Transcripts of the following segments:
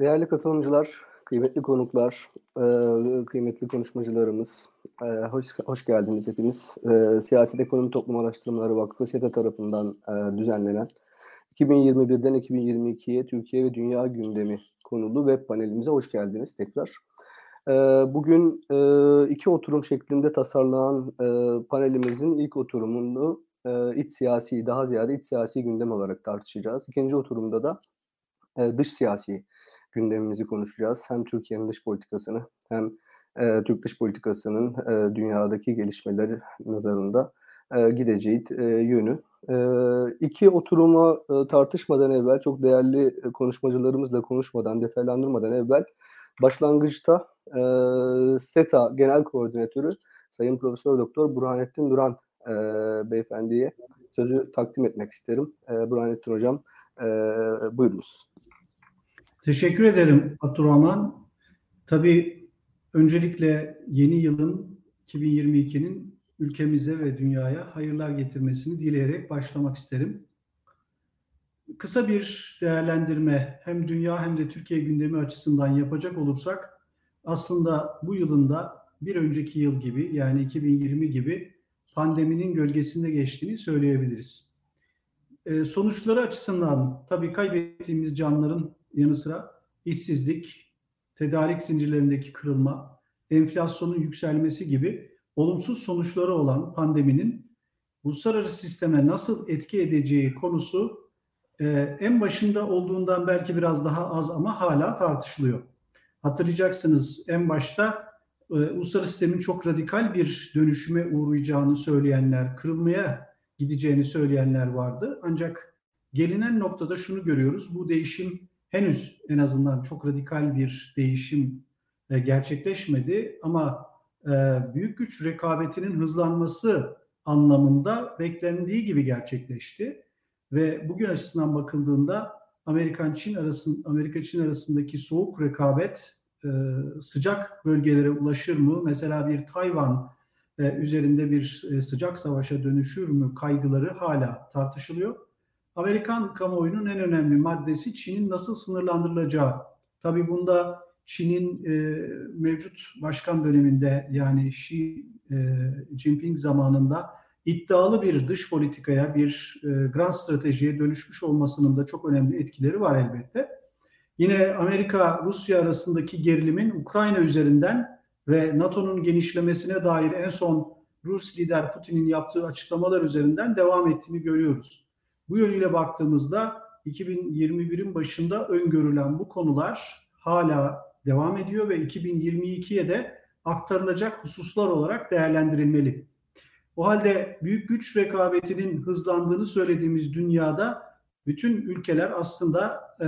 Değerli katılımcılar, kıymetli konuklar, e, kıymetli konuşmacılarımız, e, hoş, hoş geldiniz hepiniz. E, Siyaset Ekonomi Toplum Araştırmaları Vakfı SETA tarafından düzenlenen 2021'den 2022'ye Türkiye ve Dünya gündemi konulu web panelimize hoş geldiniz tekrar. Bugün iki oturum şeklinde tasarlanan panelimizin ilk oturumunu iç siyasi, daha ziyade iç siyasi gündem olarak tartışacağız. İkinci oturumda da dış siyasi gündemimizi konuşacağız. Hem Türkiye'nin dış politikasını hem e, Türk dış politikasının e, dünyadaki gelişmeleri nazarında e, gideceği e, yönü. E, iki oturuma e, tartışmadan evvel, çok değerli e, konuşmacılarımızla konuşmadan, detaylandırmadan evvel başlangıçta e, SETA Genel Koordinatörü Sayın Profesör Doktor Burhanettin Duran e, beyefendiye sözü takdim etmek isterim. E, Burhanettin Hocam e, buyurunuz. Teşekkür ederim Abdurrahman. Tabii öncelikle yeni yılın 2022'nin ülkemize ve dünyaya hayırlar getirmesini dileyerek başlamak isterim. Kısa bir değerlendirme hem dünya hem de Türkiye gündemi açısından yapacak olursak aslında bu yılında bir önceki yıl gibi yani 2020 gibi pandeminin gölgesinde geçtiğini söyleyebiliriz. Ee, sonuçları açısından tabii kaybettiğimiz canların yanı sıra işsizlik, tedarik zincirlerindeki kırılma, enflasyonun yükselmesi gibi olumsuz sonuçları olan pandeminin uluslararası sisteme nasıl etki edeceği konusu e, en başında olduğundan belki biraz daha az ama hala tartışılıyor. Hatırlayacaksınız en başta e, uluslararası sistemin çok radikal bir dönüşüme uğrayacağını söyleyenler, kırılmaya gideceğini söyleyenler vardı. Ancak gelinen noktada şunu görüyoruz. Bu değişim henüz en azından çok radikal bir değişim e, gerçekleşmedi ama e, büyük güç rekabetinin hızlanması anlamında beklendiği gibi gerçekleşti ve bugün açısından bakıldığında Amerikan Çin arasında Amerika Çin arasındaki soğuk rekabet e, sıcak bölgelere ulaşır mı? Mesela bir Tayvan üzerinde bir sıcak savaşa dönüşür mü kaygıları hala tartışılıyor. Amerikan kamuoyunun en önemli maddesi Çin'in nasıl sınırlandırılacağı. Tabii bunda Çin'in e, mevcut başkan döneminde yani Xi e, Jinping zamanında iddialı bir dış politikaya, bir e, grand stratejiye dönüşmüş olmasının da çok önemli etkileri var elbette. Yine Amerika-Rusya arasındaki gerilimin Ukrayna üzerinden ve NATO'nun genişlemesine dair en son Rus lider Putin'in yaptığı açıklamalar üzerinden devam ettiğini görüyoruz. Bu yönüyle baktığımızda 2021'in başında öngörülen bu konular hala devam ediyor ve 2022'ye de aktarılacak hususlar olarak değerlendirilmeli. O halde büyük güç rekabetinin hızlandığını söylediğimiz dünyada bütün ülkeler aslında e,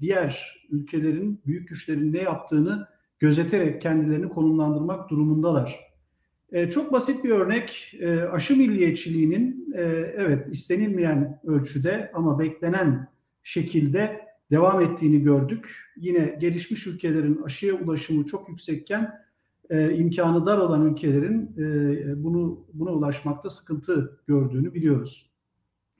diğer ülkelerin, büyük güçlerin ne yaptığını gözeterek kendilerini konumlandırmak durumundalar. E, çok basit bir örnek e, aşı milliyetçiliğinin e, evet istenilmeyen ölçüde ama beklenen şekilde devam ettiğini gördük. Yine gelişmiş ülkelerin aşıya ulaşımı çok yüksekken e, imkanı dar olan ülkelerin e, bunu buna ulaşmakta sıkıntı gördüğünü biliyoruz.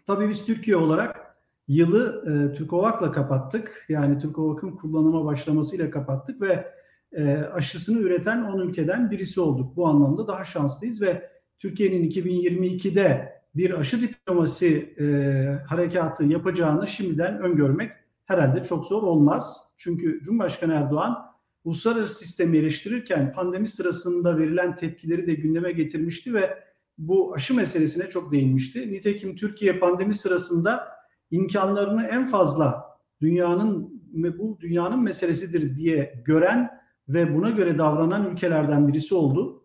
Tabii biz Türkiye olarak yılı e, Türkovak'la kapattık. Yani Türkovak'ın kullanıma başlamasıyla kapattık ve e, aşısını üreten 10 ülkeden birisi olduk. Bu anlamda daha şanslıyız ve Türkiye'nin 2022'de bir aşı diplomasi e, harekatı yapacağını şimdiden öngörmek herhalde çok zor olmaz. Çünkü Cumhurbaşkanı Erdoğan uluslararası sistemi eleştirirken pandemi sırasında verilen tepkileri de gündeme getirmişti ve bu aşı meselesine çok değinmişti. Nitekim Türkiye pandemi sırasında imkanlarını en fazla dünyanın bu dünyanın meselesidir diye gören ve buna göre davranan ülkelerden birisi oldu.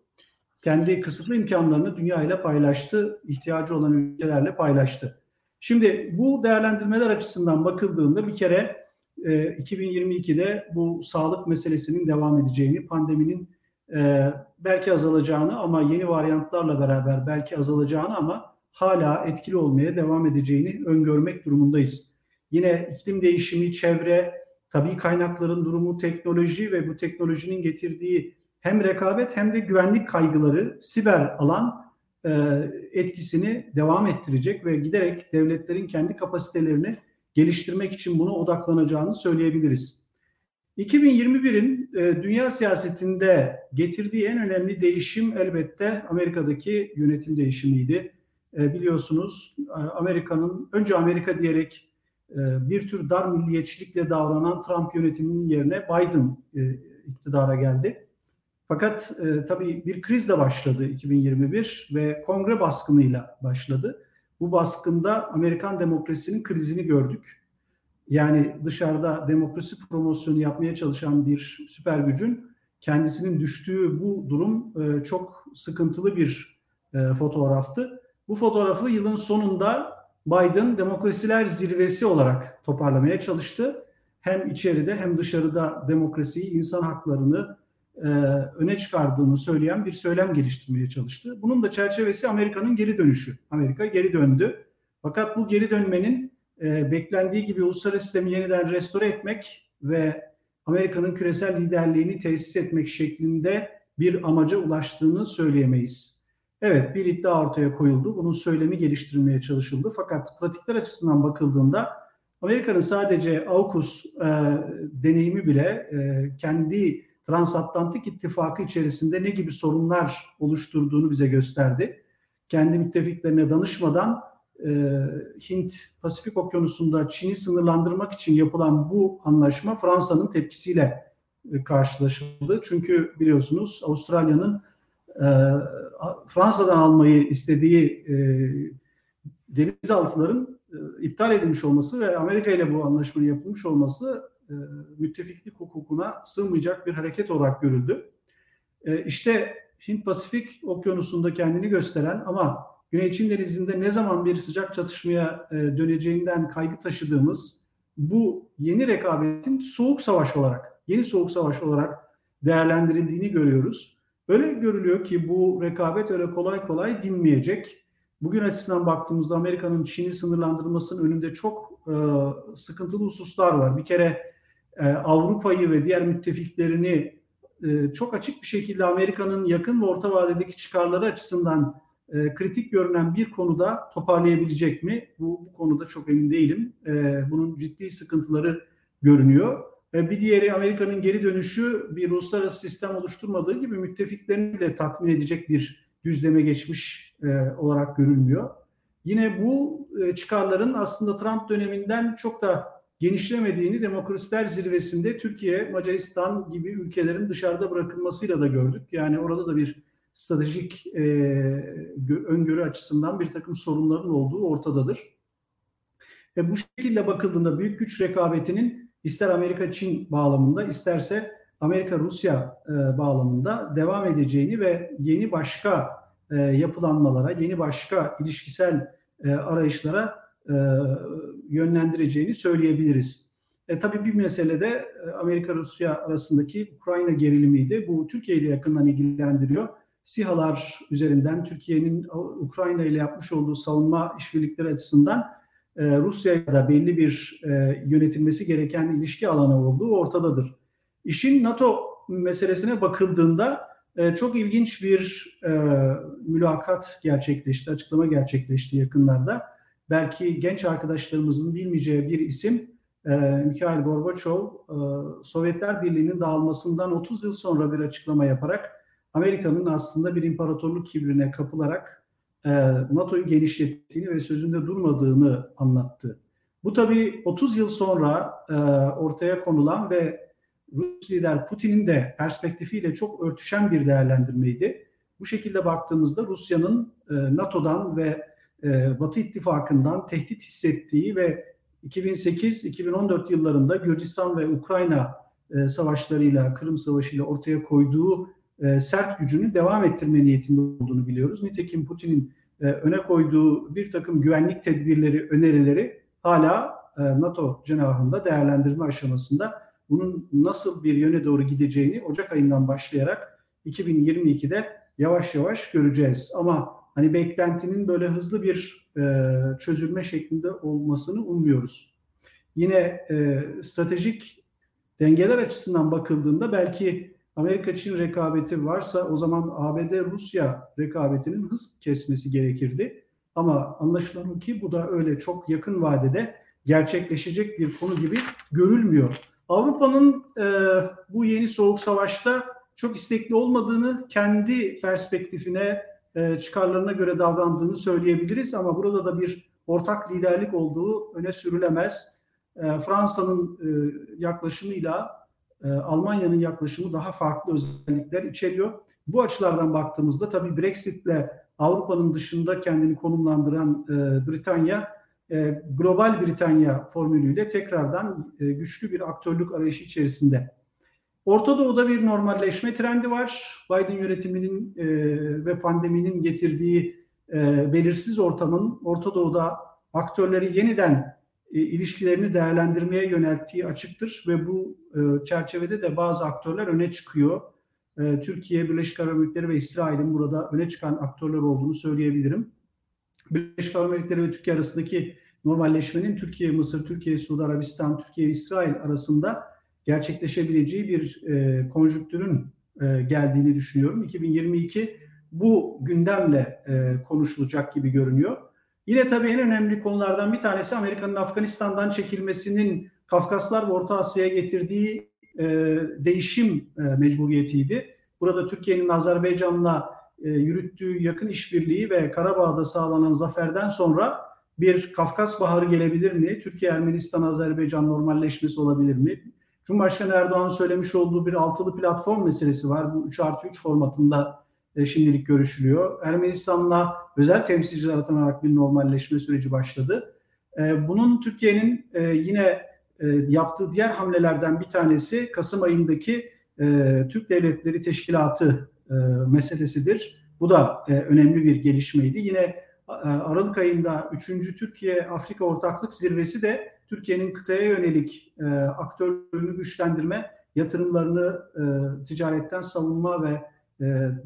Kendi kısıtlı imkanlarını dünya ile paylaştı, ihtiyacı olan ülkelerle paylaştı. Şimdi bu değerlendirmeler açısından bakıldığında bir kere e, 2022'de bu sağlık meselesinin devam edeceğini, pandeminin e, belki azalacağını ama yeni varyantlarla beraber belki azalacağını ama hala etkili olmaya devam edeceğini öngörmek durumundayız. Yine iklim değişimi, çevre, tabii kaynakların durumu, teknoloji ve bu teknolojinin getirdiği hem rekabet hem de güvenlik kaygıları siber alan e, etkisini devam ettirecek ve giderek devletlerin kendi kapasitelerini geliştirmek için buna odaklanacağını söyleyebiliriz. 2021'in e, dünya siyasetinde getirdiği en önemli değişim elbette Amerika'daki yönetim değişimiydi. E, biliyorsunuz Amerika'nın önce Amerika diyerek e, bir tür dar milliyetçilikle davranan Trump yönetiminin yerine Biden e, iktidara geldi. Fakat e, tabii bir kriz de başladı 2021 ve kongre baskınıyla başladı. Bu baskında Amerikan demokrasisinin krizini gördük. Yani dışarıda demokrasi promosyonu yapmaya çalışan bir süper gücün kendisinin düştüğü bu durum e, çok sıkıntılı bir e, fotoğraftı. Bu fotoğrafı yılın sonunda Biden demokrasiler zirvesi olarak toparlamaya çalıştı. Hem içeride hem dışarıda demokrasiyi, insan haklarını e, öne çıkardığını söyleyen bir söylem geliştirmeye çalıştı. Bunun da çerçevesi Amerika'nın geri dönüşü. Amerika geri döndü. Fakat bu geri dönmenin e, beklendiği gibi uluslararası sistemi yeniden restore etmek ve Amerika'nın küresel liderliğini tesis etmek şeklinde bir amaca ulaştığını söyleyemeyiz. Evet bir iddia ortaya koyuldu. Bunun söylemi geliştirilmeye çalışıldı. Fakat pratikler açısından bakıldığında Amerika'nın sadece AUKUS e, deneyimi bile e, kendi transatlantik ittifakı içerisinde ne gibi sorunlar oluşturduğunu bize gösterdi. Kendi müttefiklerine danışmadan e, Hint Pasifik Okyanusu'nda Çin'i sınırlandırmak için yapılan bu anlaşma Fransa'nın tepkisiyle e, karşılaşıldı. Çünkü biliyorsunuz Avustralya'nın e, Fransa'dan almayı istediği e, denizaltıların e, iptal edilmiş olması ve Amerika ile bu anlaşmanın yapılmış olması e, müttefiklik hukukuna sığmayacak bir hareket olarak görüldü. E, işte Hint-Pasifik okyanusunda kendini gösteren ama Güney Çin Denizi'nde ne zaman bir sıcak çatışmaya e, döneceğinden kaygı taşıdığımız bu yeni rekabetin soğuk savaş olarak, yeni soğuk savaş olarak değerlendirildiğini görüyoruz. Öyle görülüyor ki bu rekabet öyle kolay kolay dinmeyecek. Bugün açısından baktığımızda Amerika'nın Çin'i sınırlandırmasının önünde çok e, sıkıntılı hususlar var. Bir kere e, Avrupa'yı ve diğer müttefiklerini e, çok açık bir şekilde Amerika'nın yakın ve orta vadedeki çıkarları açısından e, kritik görünen bir konuda toparlayabilecek mi? Bu, bu konuda çok emin değilim. E, bunun ciddi sıkıntıları görünüyor. Bir diğeri Amerika'nın geri dönüşü bir uluslararası sistem oluşturmadığı gibi müttefiklerini bile tatmin edecek bir düzleme geçmiş e, olarak görülmüyor. Yine bu e, çıkarların aslında Trump döneminden çok da genişlemediğini demokrasiler zirvesinde Türkiye, Macaristan gibi ülkelerin dışarıda bırakılmasıyla da gördük. Yani orada da bir stratejik e, öngörü açısından bir takım sorunların olduğu ortadadır. E, bu şekilde bakıldığında büyük güç rekabetinin ister Amerika-Çin bağlamında isterse Amerika-Rusya e, bağlamında devam edeceğini ve yeni başka e, yapılanmalara, yeni başka ilişkisel e, arayışlara e, yönlendireceğini söyleyebiliriz. E, tabii bir mesele de e, Amerika-Rusya arasındaki Ukrayna gerilimiydi. Bu Türkiye'yi de yakından ilgilendiriyor. SİHA'lar üzerinden Türkiye'nin Ukrayna ile yapmış olduğu savunma işbirlikleri açısından e, Rusya'da belli bir e, yönetilmesi gereken ilişki alanı olduğu ortadadır. İşin NATO meselesine bakıldığında e, çok ilginç bir e, mülakat gerçekleşti, açıklama gerçekleşti yakınlarda belki genç arkadaşlarımızın bilmeyeceği bir isim Mikhail Gorbaçov Sovyetler Birliği'nin dağılmasından 30 yıl sonra bir açıklama yaparak Amerika'nın aslında bir imparatorluk kibrine kapılarak NATO'yu genişlettiğini ve sözünde durmadığını anlattı. Bu tabii 30 yıl sonra e, ortaya konulan ve Rus lider Putin'in de perspektifiyle çok örtüşen bir değerlendirmeydi. Bu şekilde baktığımızda Rusya'nın e, NATO'dan ve e, Batı İttifakı'ndan tehdit hissettiği ve 2008-2014 yıllarında Gürcistan ve Ukrayna e, savaşlarıyla, Kırım Savaşı ile ortaya koyduğu e, sert gücünü devam ettirme niyetinde olduğunu biliyoruz. Nitekim Putin'in öne koyduğu bir takım güvenlik tedbirleri, önerileri hala NATO cenahında değerlendirme aşamasında bunun nasıl bir yöne doğru gideceğini Ocak ayından başlayarak 2022'de yavaş yavaş göreceğiz. Ama hani beklentinin böyle hızlı bir e, çözülme şeklinde olmasını umuyoruz. Yine e, stratejik dengeler açısından bakıldığında belki Amerika-Çin rekabeti varsa o zaman ABD-Rusya rekabetinin hız kesmesi gerekirdi. Ama anlaşılan ki bu da öyle çok yakın vadede gerçekleşecek bir konu gibi görülmüyor. Avrupa'nın e, bu yeni soğuk savaşta çok istekli olmadığını, kendi perspektifine, e, çıkarlarına göre davrandığını söyleyebiliriz. Ama burada da bir ortak liderlik olduğu öne sürülemez. E, Fransa'nın e, yaklaşımıyla e, Almanya'nın yaklaşımı daha farklı özellikler içeriyor. Bu açılardan baktığımızda tabii Brexit'le Avrupa'nın dışında kendini konumlandıran e, Britanya e, global Britanya formülüyle tekrardan e, güçlü bir aktörlük arayışı içerisinde. Orta Doğu'da bir normalleşme trendi var. Biden yönetiminin e, ve pandeminin getirdiği e, belirsiz ortamın Orta Doğu'da aktörleri yeniden ilişkilerini değerlendirmeye yönelttiği açıktır ve bu e, çerçevede de bazı aktörler öne çıkıyor. E, Türkiye, Birleşik Arap Emirlikleri ve İsrail'in burada öne çıkan aktörler olduğunu söyleyebilirim. Birleşik Arap Emirlikleri ve Türkiye arasındaki normalleşmenin Türkiye, Mısır, Türkiye, Suudi Arabistan, Türkiye, İsrail arasında gerçekleşebileceği bir e, konjüktürün e, geldiğini düşünüyorum. 2022 bu gündemle e, konuşulacak gibi görünüyor. Yine tabii en önemli konulardan bir tanesi Amerika'nın Afganistan'dan çekilmesinin Kafkaslar ve Orta Asya'ya getirdiği e, değişim e, mecburiyetiydi. Burada Türkiye'nin Azerbaycan'la e, yürüttüğü yakın işbirliği ve Karabağ'da sağlanan zaferden sonra bir Kafkas Baharı gelebilir mi? Türkiye, Ermenistan, Azerbaycan normalleşmesi olabilir mi? Cumhurbaşkanı Erdoğan'ın söylemiş olduğu bir altılı platform meselesi var. Bu 3 artı 3 formatında e, şimdilik görüşülüyor. Ermenistan'la özel temsilciler atanarak bir normalleşme süreci başladı. E, bunun Türkiye'nin e, yine yaptığı diğer hamlelerden bir tanesi Kasım ayındaki Türk Devletleri Teşkilatı meselesidir. Bu da önemli bir gelişmeydi. Yine Aralık ayında 3. Türkiye-Afrika Ortaklık Zirvesi de Türkiye'nin kıtaya yönelik aktörlüğünü güçlendirme, yatırımlarını ticaretten savunma ve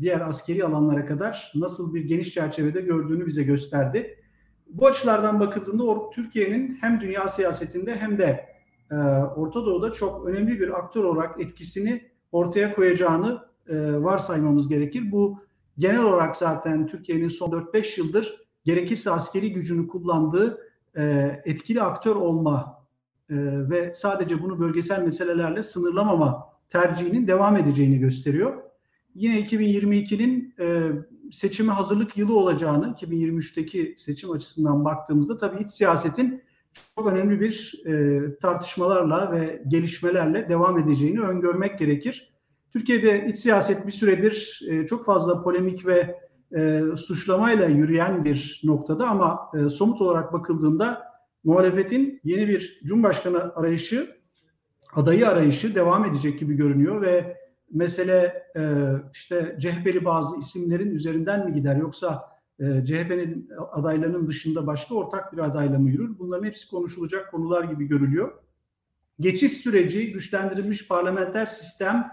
diğer askeri alanlara kadar nasıl bir geniş çerçevede gördüğünü bize gösterdi. Bu açılardan bakıldığında Türkiye'nin hem dünya siyasetinde hem de e, Orta Doğu'da çok önemli bir aktör olarak etkisini ortaya koyacağını e, varsaymamız gerekir. Bu genel olarak zaten Türkiye'nin son 4-5 yıldır gerekirse askeri gücünü kullandığı e, etkili aktör olma e, ve sadece bunu bölgesel meselelerle sınırlamama tercihinin devam edeceğini gösteriyor. Yine 2022'nin e, seçime hazırlık yılı olacağını, 2023'teki seçim açısından baktığımızda tabii iç siyasetin çok önemli bir e, tartışmalarla ve gelişmelerle devam edeceğini öngörmek gerekir. Türkiye'de iç siyaset bir süredir e, çok fazla polemik ve e, suçlamayla yürüyen bir noktada ama e, somut olarak bakıldığında muhalefetin yeni bir cumhurbaşkanı arayışı, adayı arayışı devam edecek gibi görünüyor ve mesele e, işte CHP'li bazı isimlerin üzerinden mi gider yoksa e, CHP'nin adaylarının dışında başka ortak bir adayla mı yürür? Bunların hepsi konuşulacak konular gibi görülüyor. Geçiş süreci, güçlendirilmiş parlamenter sistem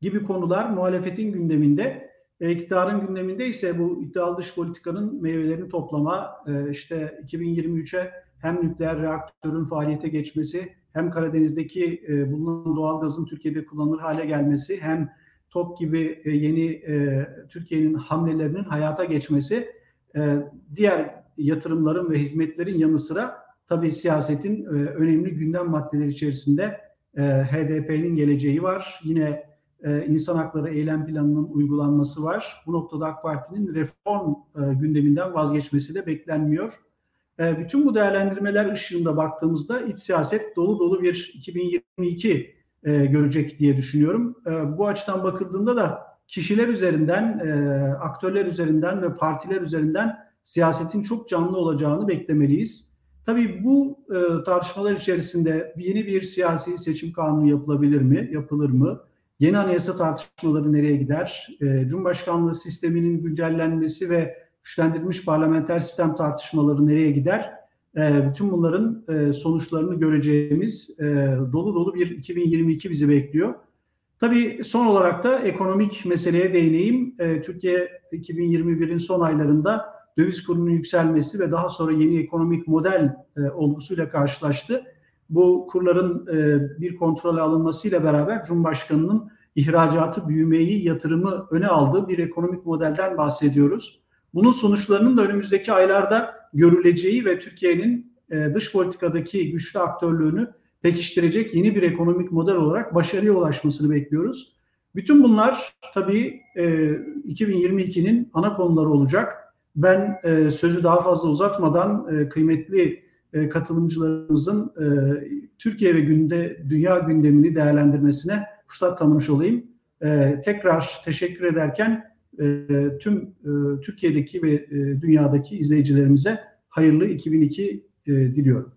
gibi konular muhalefetin gündeminde. E, iktidarın gündeminde ise bu iddialı dış politikanın meyvelerini toplama, e, işte 2023'e hem nükleer reaktörün faaliyete geçmesi, hem Karadeniz'deki e, bulunan doğal gazın Türkiye'de kullanılır hale gelmesi, hem TOP gibi e, yeni e, Türkiye'nin hamlelerinin hayata geçmesi, e, diğer yatırımların ve hizmetlerin yanı sıra tabii siyasetin e, önemli gündem maddeleri içerisinde e, HDP'nin geleceği var. Yine e, insan hakları eylem planının uygulanması var. Bu noktada AK Parti'nin reform e, gündeminden vazgeçmesi de beklenmiyor. E, bütün bu değerlendirmeler ışığında baktığımızda iç siyaset dolu dolu bir 2022 e, görecek diye düşünüyorum. E, bu açıdan bakıldığında da kişiler üzerinden, e, aktörler üzerinden ve partiler üzerinden siyasetin çok canlı olacağını beklemeliyiz. Tabii bu e, tartışmalar içerisinde yeni bir siyasi seçim kanunu yapılabilir mi, yapılır mı? Yeni anayasa tartışmaları nereye gider? Cumhurbaşkanlığı sisteminin güncellenmesi ve güçlendirilmiş parlamenter sistem tartışmaları nereye gider? E, bütün bunların e, sonuçlarını göreceğimiz e, dolu dolu bir 2022 bizi bekliyor. Tabii son olarak da ekonomik meseleye değineyim. E, Türkiye 2021'in son aylarında döviz kurunun yükselmesi ve daha sonra yeni ekonomik model olgusuyla karşılaştı bu kurların e, bir kontrole alınmasıyla beraber Cumhurbaşkanı'nın ihracatı, büyümeyi, yatırımı öne aldığı bir ekonomik modelden bahsediyoruz. Bunun sonuçlarının da önümüzdeki aylarda görüleceği ve Türkiye'nin e, dış politikadaki güçlü aktörlüğünü pekiştirecek yeni bir ekonomik model olarak başarıya ulaşmasını bekliyoruz. Bütün bunlar tabii e, 2022'nin ana konuları olacak. Ben e, sözü daha fazla uzatmadan e, kıymetli e, katılımcılarımızın e, Türkiye ve günde dünya gündemini değerlendirmesine fırsat tanımış olayım. E, tekrar teşekkür ederken e, tüm e, Türkiye'deki ve e, dünyadaki izleyicilerimize hayırlı 2002 e, diliyorum.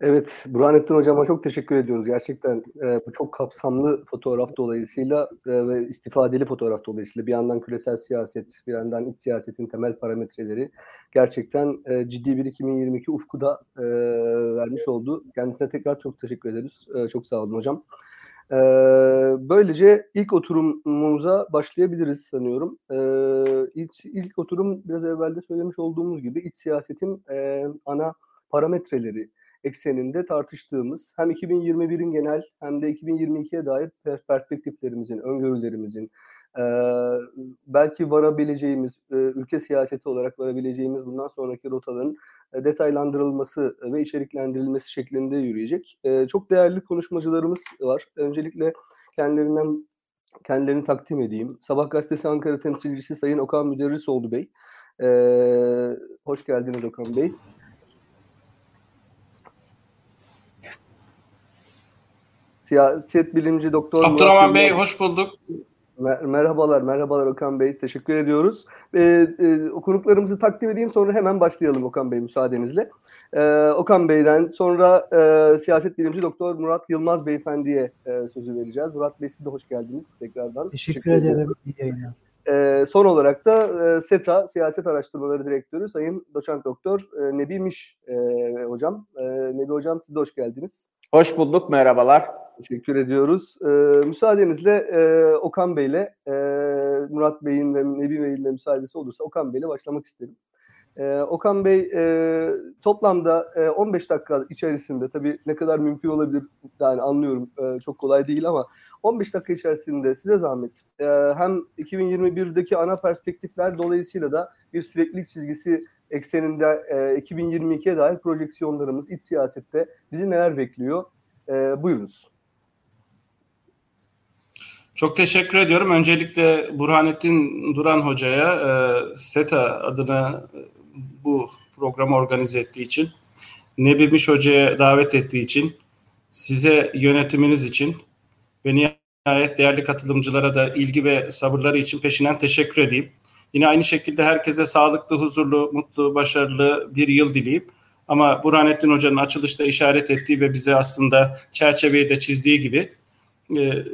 Evet, Burhanettin Hocam'a çok teşekkür ediyoruz. Gerçekten e, bu çok kapsamlı fotoğraf dolayısıyla e, ve istifadeli fotoğraf dolayısıyla bir yandan küresel siyaset, bir yandan iç siyasetin temel parametreleri gerçekten e, ciddi bir 2022 ufku da e, vermiş oldu. Kendisine tekrar çok teşekkür ederiz. E, çok sağ olun hocam. E, böylece ilk oturumumuza başlayabiliriz sanıyorum. E, ilk, ilk oturum biraz evvelde söylemiş olduğumuz gibi iç siyasetin e, ana parametreleri, ekseninde tartıştığımız hem 2021'in genel hem de 2022'ye dair perspektiflerimizin, öngörülerimizin, e, belki varabileceğimiz, e, ülke siyaseti olarak varabileceğimiz bundan sonraki rotaların e, detaylandırılması ve içeriklendirilmesi şeklinde yürüyecek. E, çok değerli konuşmacılarımız var. Öncelikle kendilerinden kendilerini takdim edeyim. Sabah gazetesi Ankara temsilcisi Sayın Okan Müderrisoğlu Bey. E, hoş geldiniz Okan Bey. Siyaset bilimci doktor Abdurrahman Bey hoş bulduk. Merhabalar, merhabalar Okan Bey. Teşekkür ediyoruz. Ee, e, konuklarımızı takdim edeyim sonra hemen başlayalım Okan Bey müsaadenizle. Ee, Okan Bey'den sonra e, siyaset bilimci doktor Murat Yılmaz Beyefendi'ye e, sözü vereceğiz. Murat Bey siz de hoş geldiniz tekrardan. Teşekkür, Teşekkür ederim. İyi yayınlar. E, son olarak da e, SETA, Siyaset Araştırmaları Direktörü Sayın Doçent Doktor e, Nebi Miş e, Hocam. E, Nebi Hocam siz de hoş geldiniz. Hoş bulduk, merhabalar. Teşekkür ediyoruz. E, müsaadenizle e, Okan Bey'le, e, Murat Bey'in ve Nebi Bey'in de müsaadesi olursa Okan Bey'le başlamak isterim. E, Okan Bey e, toplamda e, 15 dakika içerisinde tabii ne kadar mümkün olabilir yani anlıyorum e, çok kolay değil ama 15 dakika içerisinde size zahmet e, hem 2021'deki ana perspektifler dolayısıyla da bir süreklilik çizgisi ekseninde e, 2022'ye dair projeksiyonlarımız iç siyasette bizi neler bekliyor? E, buyurunuz. Çok teşekkür ediyorum. Öncelikle Burhanettin Duran Hoca'ya e, SETA adına bu programı organize ettiği için, Nebimiş Hoca'ya davet ettiği için, size yönetiminiz için ve nihayet değerli katılımcılara da ilgi ve sabırları için peşinden teşekkür edeyim. Yine aynı şekilde herkese sağlıklı, huzurlu, mutlu, başarılı bir yıl dileyip ama Burhanettin Hoca'nın açılışta işaret ettiği ve bize aslında çerçeveyi de çizdiği gibi e,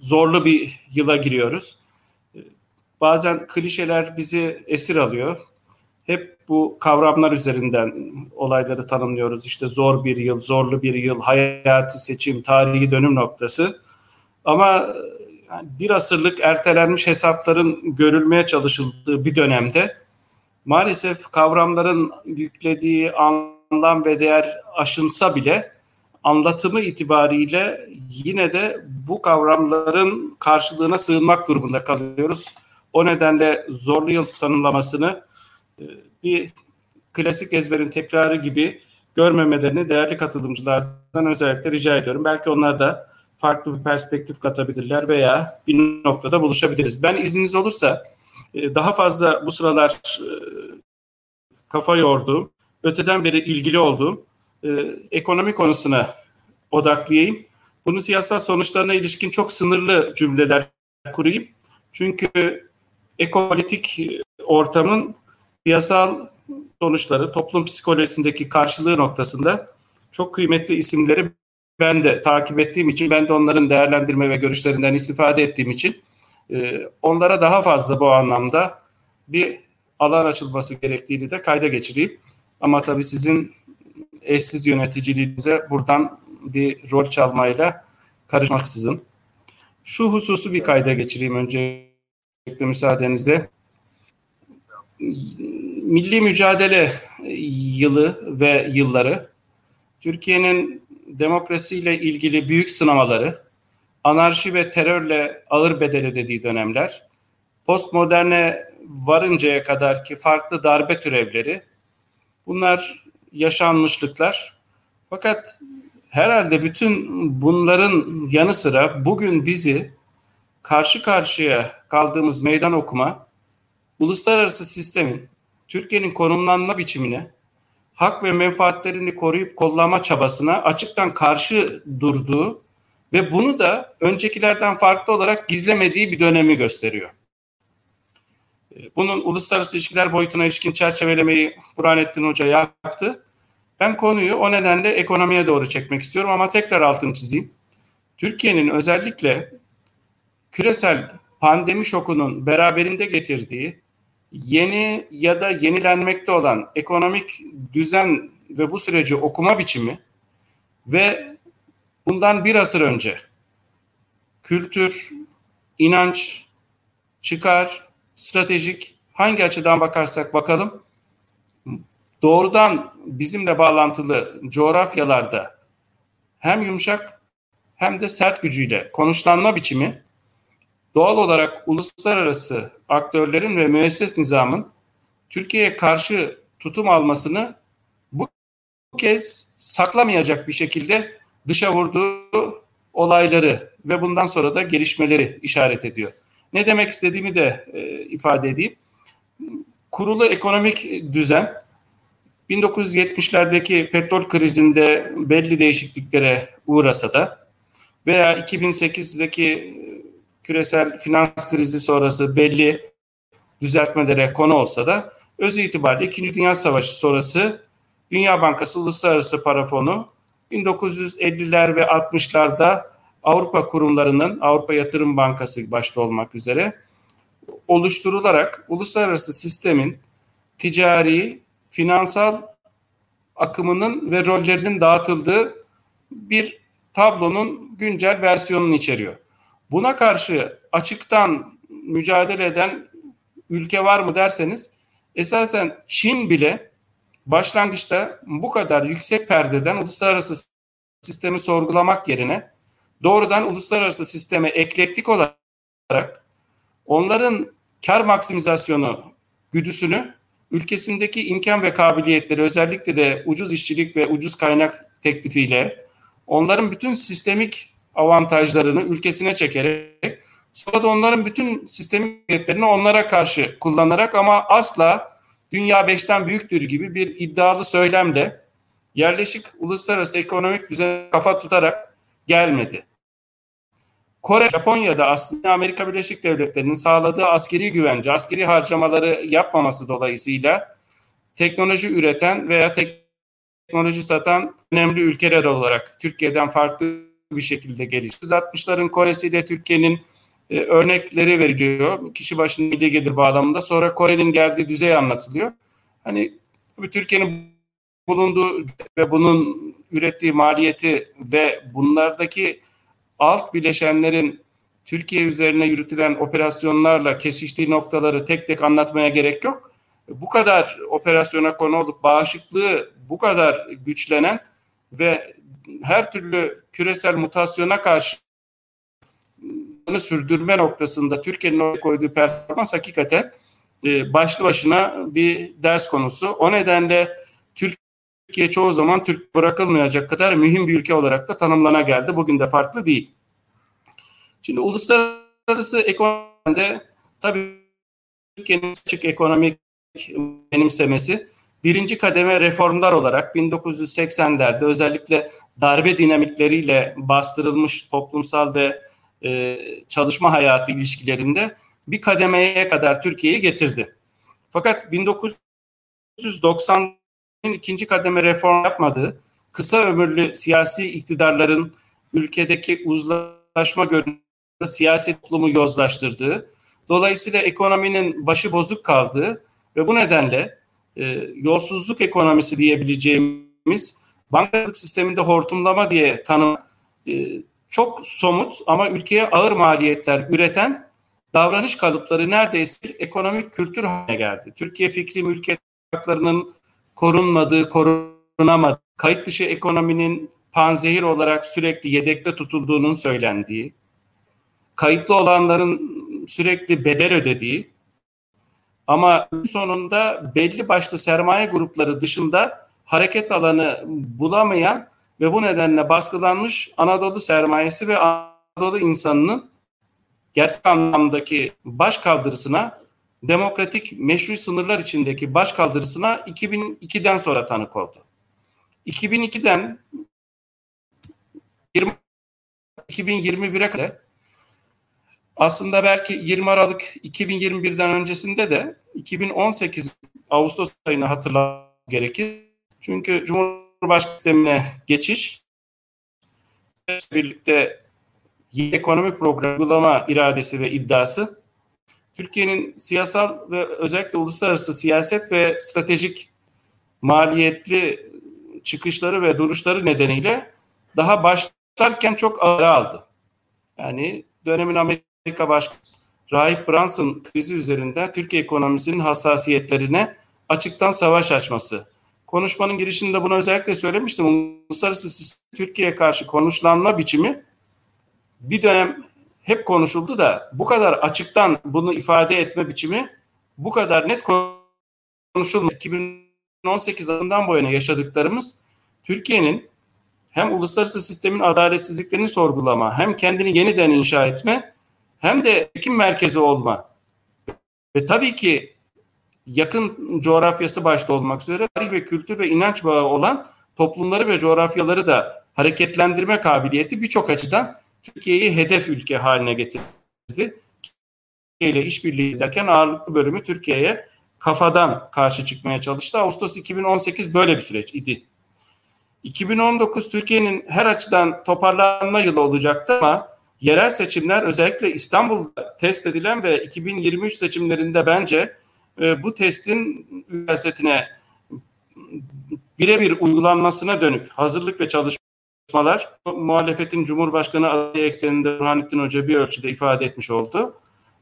zorlu bir yıla giriyoruz. E, bazen klişeler bizi esir alıyor. Hep bu kavramlar üzerinden olayları tanımlıyoruz. İşte zor bir yıl, zorlu bir yıl, hayati seçim, tarihi dönüm noktası. Ama yani bir asırlık ertelenmiş hesapların görülmeye çalışıldığı bir dönemde maalesef kavramların yüklediği anlam ve değer aşınsa bile anlatımı itibariyle yine de bu kavramların karşılığına sığınmak durumunda kalıyoruz. O nedenle zorlu yıl tanımlamasını e, bir klasik ezberin tekrarı gibi görmemelerini değerli katılımcılardan özellikle rica ediyorum. Belki onlar da farklı bir perspektif katabilirler veya bir noktada buluşabiliriz. Ben izniniz olursa e, daha fazla bu sıralar e, kafa yorduğum, öteden beri ilgili olduğum e, ekonomi konusuna odaklayayım. Bunun siyasal sonuçlarına ilişkin çok sınırlı cümleler kurayım. Çünkü ekopolitik ortamın siyasal sonuçları, toplum psikolojisindeki karşılığı noktasında çok kıymetli isimleri ben de takip ettiğim için, ben de onların değerlendirme ve görüşlerinden istifade ettiğim için e, onlara daha fazla bu anlamda bir alan açılması gerektiğini de kayda geçireyim. Ama tabii sizin eşsiz yöneticiliğinize buradan bir rol çalmayla karışmaksızın. Şu hususu bir kayda geçireyim öncelikle müsaadenizle. Milli mücadele yılı ve yılları Türkiye'nin demokrasiyle ilgili büyük sınamaları, anarşi ve terörle ağır bedel ödediği dönemler, postmoderne varıncaya kadar ki farklı darbe türevleri, bunlar yaşanmışlıklar. Fakat herhalde bütün bunların yanı sıra bugün bizi karşı karşıya kaldığımız meydan okuma uluslararası sistemin Türkiye'nin konumlanma biçimine hak ve menfaatlerini koruyup kollama çabasına açıktan karşı durduğu ve bunu da öncekilerden farklı olarak gizlemediği bir dönemi gösteriyor. Bunun uluslararası ilişkiler boyutuna ilişkin çerçevelemeyi Burhanettin Hoca yaptı. Ben konuyu o nedenle ekonomiye doğru çekmek istiyorum ama tekrar altını çizeyim. Türkiye'nin özellikle küresel pandemi şokunun beraberinde getirdiği yeni ya da yenilenmekte olan ekonomik düzen ve bu süreci okuma biçimi ve bundan bir asır önce kültür, inanç, çıkar, stratejik hangi açıdan bakarsak bakalım doğrudan bizimle bağlantılı coğrafyalarda hem yumuşak hem de sert gücüyle konuşlanma biçimi doğal olarak uluslararası aktörlerin ve müesses nizamın Türkiye'ye karşı tutum almasını bu kez saklamayacak bir şekilde dışa vurduğu olayları ve bundan sonra da gelişmeleri işaret ediyor. Ne demek istediğimi de e, ifade edeyim. Kurulu ekonomik düzen 1970'lerdeki petrol krizinde belli değişikliklere uğrasa da veya 2008'deki küresel finans krizi sonrası belli düzeltmelere konu olsa da öz itibariyle 2. Dünya Savaşı sonrası Dünya Bankası Uluslararası Para Fonu 1950'ler ve 60'larda Avrupa kurumlarının Avrupa Yatırım Bankası başta olmak üzere oluşturularak uluslararası sistemin ticari, finansal akımının ve rollerinin dağıtıldığı bir tablonun güncel versiyonunu içeriyor. Buna karşı açıktan mücadele eden ülke var mı derseniz esasen Çin bile başlangıçta bu kadar yüksek perdeden uluslararası sistemi sorgulamak yerine doğrudan uluslararası sisteme eklektik olarak onların kar maksimizasyonu güdüsünü ülkesindeki imkan ve kabiliyetleri özellikle de ucuz işçilik ve ucuz kaynak teklifiyle onların bütün sistemik avantajlarını ülkesine çekerek sonra da onların bütün sistemiklerini onlara karşı kullanarak ama asla dünya beşten büyüktür gibi bir iddialı söylemle yerleşik uluslararası ekonomik düzen kafa tutarak gelmedi. Kore, Japonya'da aslında Amerika Birleşik Devletleri'nin sağladığı askeri güvence, askeri harcamaları yapmaması dolayısıyla teknoloji üreten veya teknoloji satan önemli ülkeler olarak Türkiye'den farklı bir şekilde gelişti. 60'ların Kore'si ile Türkiye'nin e, örnekleri veriliyor. Kişi başına milli gelir bağlamında. Sonra Kore'nin geldiği düzey anlatılıyor. Hani Türkiye'nin bulunduğu ve bunun ürettiği maliyeti ve bunlardaki alt bileşenlerin Türkiye üzerine yürütülen operasyonlarla kesiştiği noktaları tek tek anlatmaya gerek yok. Bu kadar operasyona konu olup bağışıklığı bu kadar güçlenen ve her türlü küresel mutasyona karşı sürdürme noktasında Türkiye'nin koyduğu performans hakikaten e, başlı başına bir ders konusu. O nedenle Türkiye çoğu zaman Türk bırakılmayacak kadar mühim bir ülke olarak da tanımlana geldi. Bugün de farklı değil. Şimdi uluslararası ekonomide tabii Türkiye'nin açık ekonomik benimsemesi birinci kademe reformlar olarak 1980'lerde özellikle darbe dinamikleriyle bastırılmış toplumsal ve e, çalışma hayatı ilişkilerinde bir kademeye kadar Türkiye'yi getirdi. Fakat 1990'ın ikinci kademe reform yapmadığı, kısa ömürlü siyasi iktidarların ülkedeki uzlaşma görünümü siyasi toplumu yozlaştırdığı, dolayısıyla ekonominin başı bozuk kaldığı ve bu nedenle e, yolsuzluk ekonomisi diyebileceğimiz bankacılık sisteminde hortumlama diye tanım e, çok somut ama ülkeye ağır maliyetler üreten davranış kalıpları neredeyse bir ekonomik kültür haline geldi. Türkiye fikri mülkiyet haklarının korunmadığı, korunamadığı, kayıt dışı ekonominin panzehir olarak sürekli yedekte tutulduğunun söylendiği, kayıtlı olanların sürekli bedel ödediği ama sonunda belli başlı sermaye grupları dışında hareket alanı bulamayan ve bu nedenle baskılanmış Anadolu sermayesi ve Anadolu insanının gerçek anlamdaki baş kaldırısına demokratik meşru sınırlar içindeki baş kaldırısına 2002'den sonra tanık oldu. 2002'den 20 2021'e kadar aslında belki 20 Aralık 2021'den öncesinde de 2018 Ağustos ayını hatırlamak gerekir. Çünkü Cumhurbaşkanı sistemine geçiş birlikte ekonomi programı uygulama iradesi ve iddiası Türkiye'nin siyasal ve özellikle uluslararası siyaset ve stratejik maliyetli çıkışları ve duruşları nedeniyle daha başlarken çok ağır aldı. Yani dönemin Amerika Başkanı Rahip Brunson krizi üzerinde Türkiye ekonomisinin hassasiyetlerine açıktan savaş açması. Konuşmanın girişinde bunu özellikle söylemiştim. Uluslararası Türkiye'ye karşı konuşlanma biçimi bir dönem hep konuşuldu da bu kadar açıktan bunu ifade etme biçimi bu kadar net konuşulmadı. 2018 yılından bu yana yaşadıklarımız Türkiye'nin hem uluslararası sistemin adaletsizliklerini sorgulama, hem kendini yeniden inşa etme, hem de çekim merkezi olma. Ve tabii ki yakın coğrafyası başta olmak üzere tarih ve kültür ve inanç bağı olan toplumları ve coğrafyaları da hareketlendirme kabiliyeti birçok açıdan Türkiye'yi hedef ülke haline getirdi. Türkiye ile işbirliği ederken ağırlıklı bölümü Türkiye'ye kafadan karşı çıkmaya çalıştı. Ağustos 2018 böyle bir süreç idi. 2019 Türkiye'nin her açıdan toparlanma yılı olacaktı ama yerel seçimler özellikle İstanbul'da test edilen ve 2023 seçimlerinde bence e, bu testin üniversitesine birebir uygulanmasına dönük hazırlık ve çalışmalar muhalefetin Cumhurbaşkanı adayı ekseninde Burhanettin Hoca bir ölçüde ifade etmiş oldu.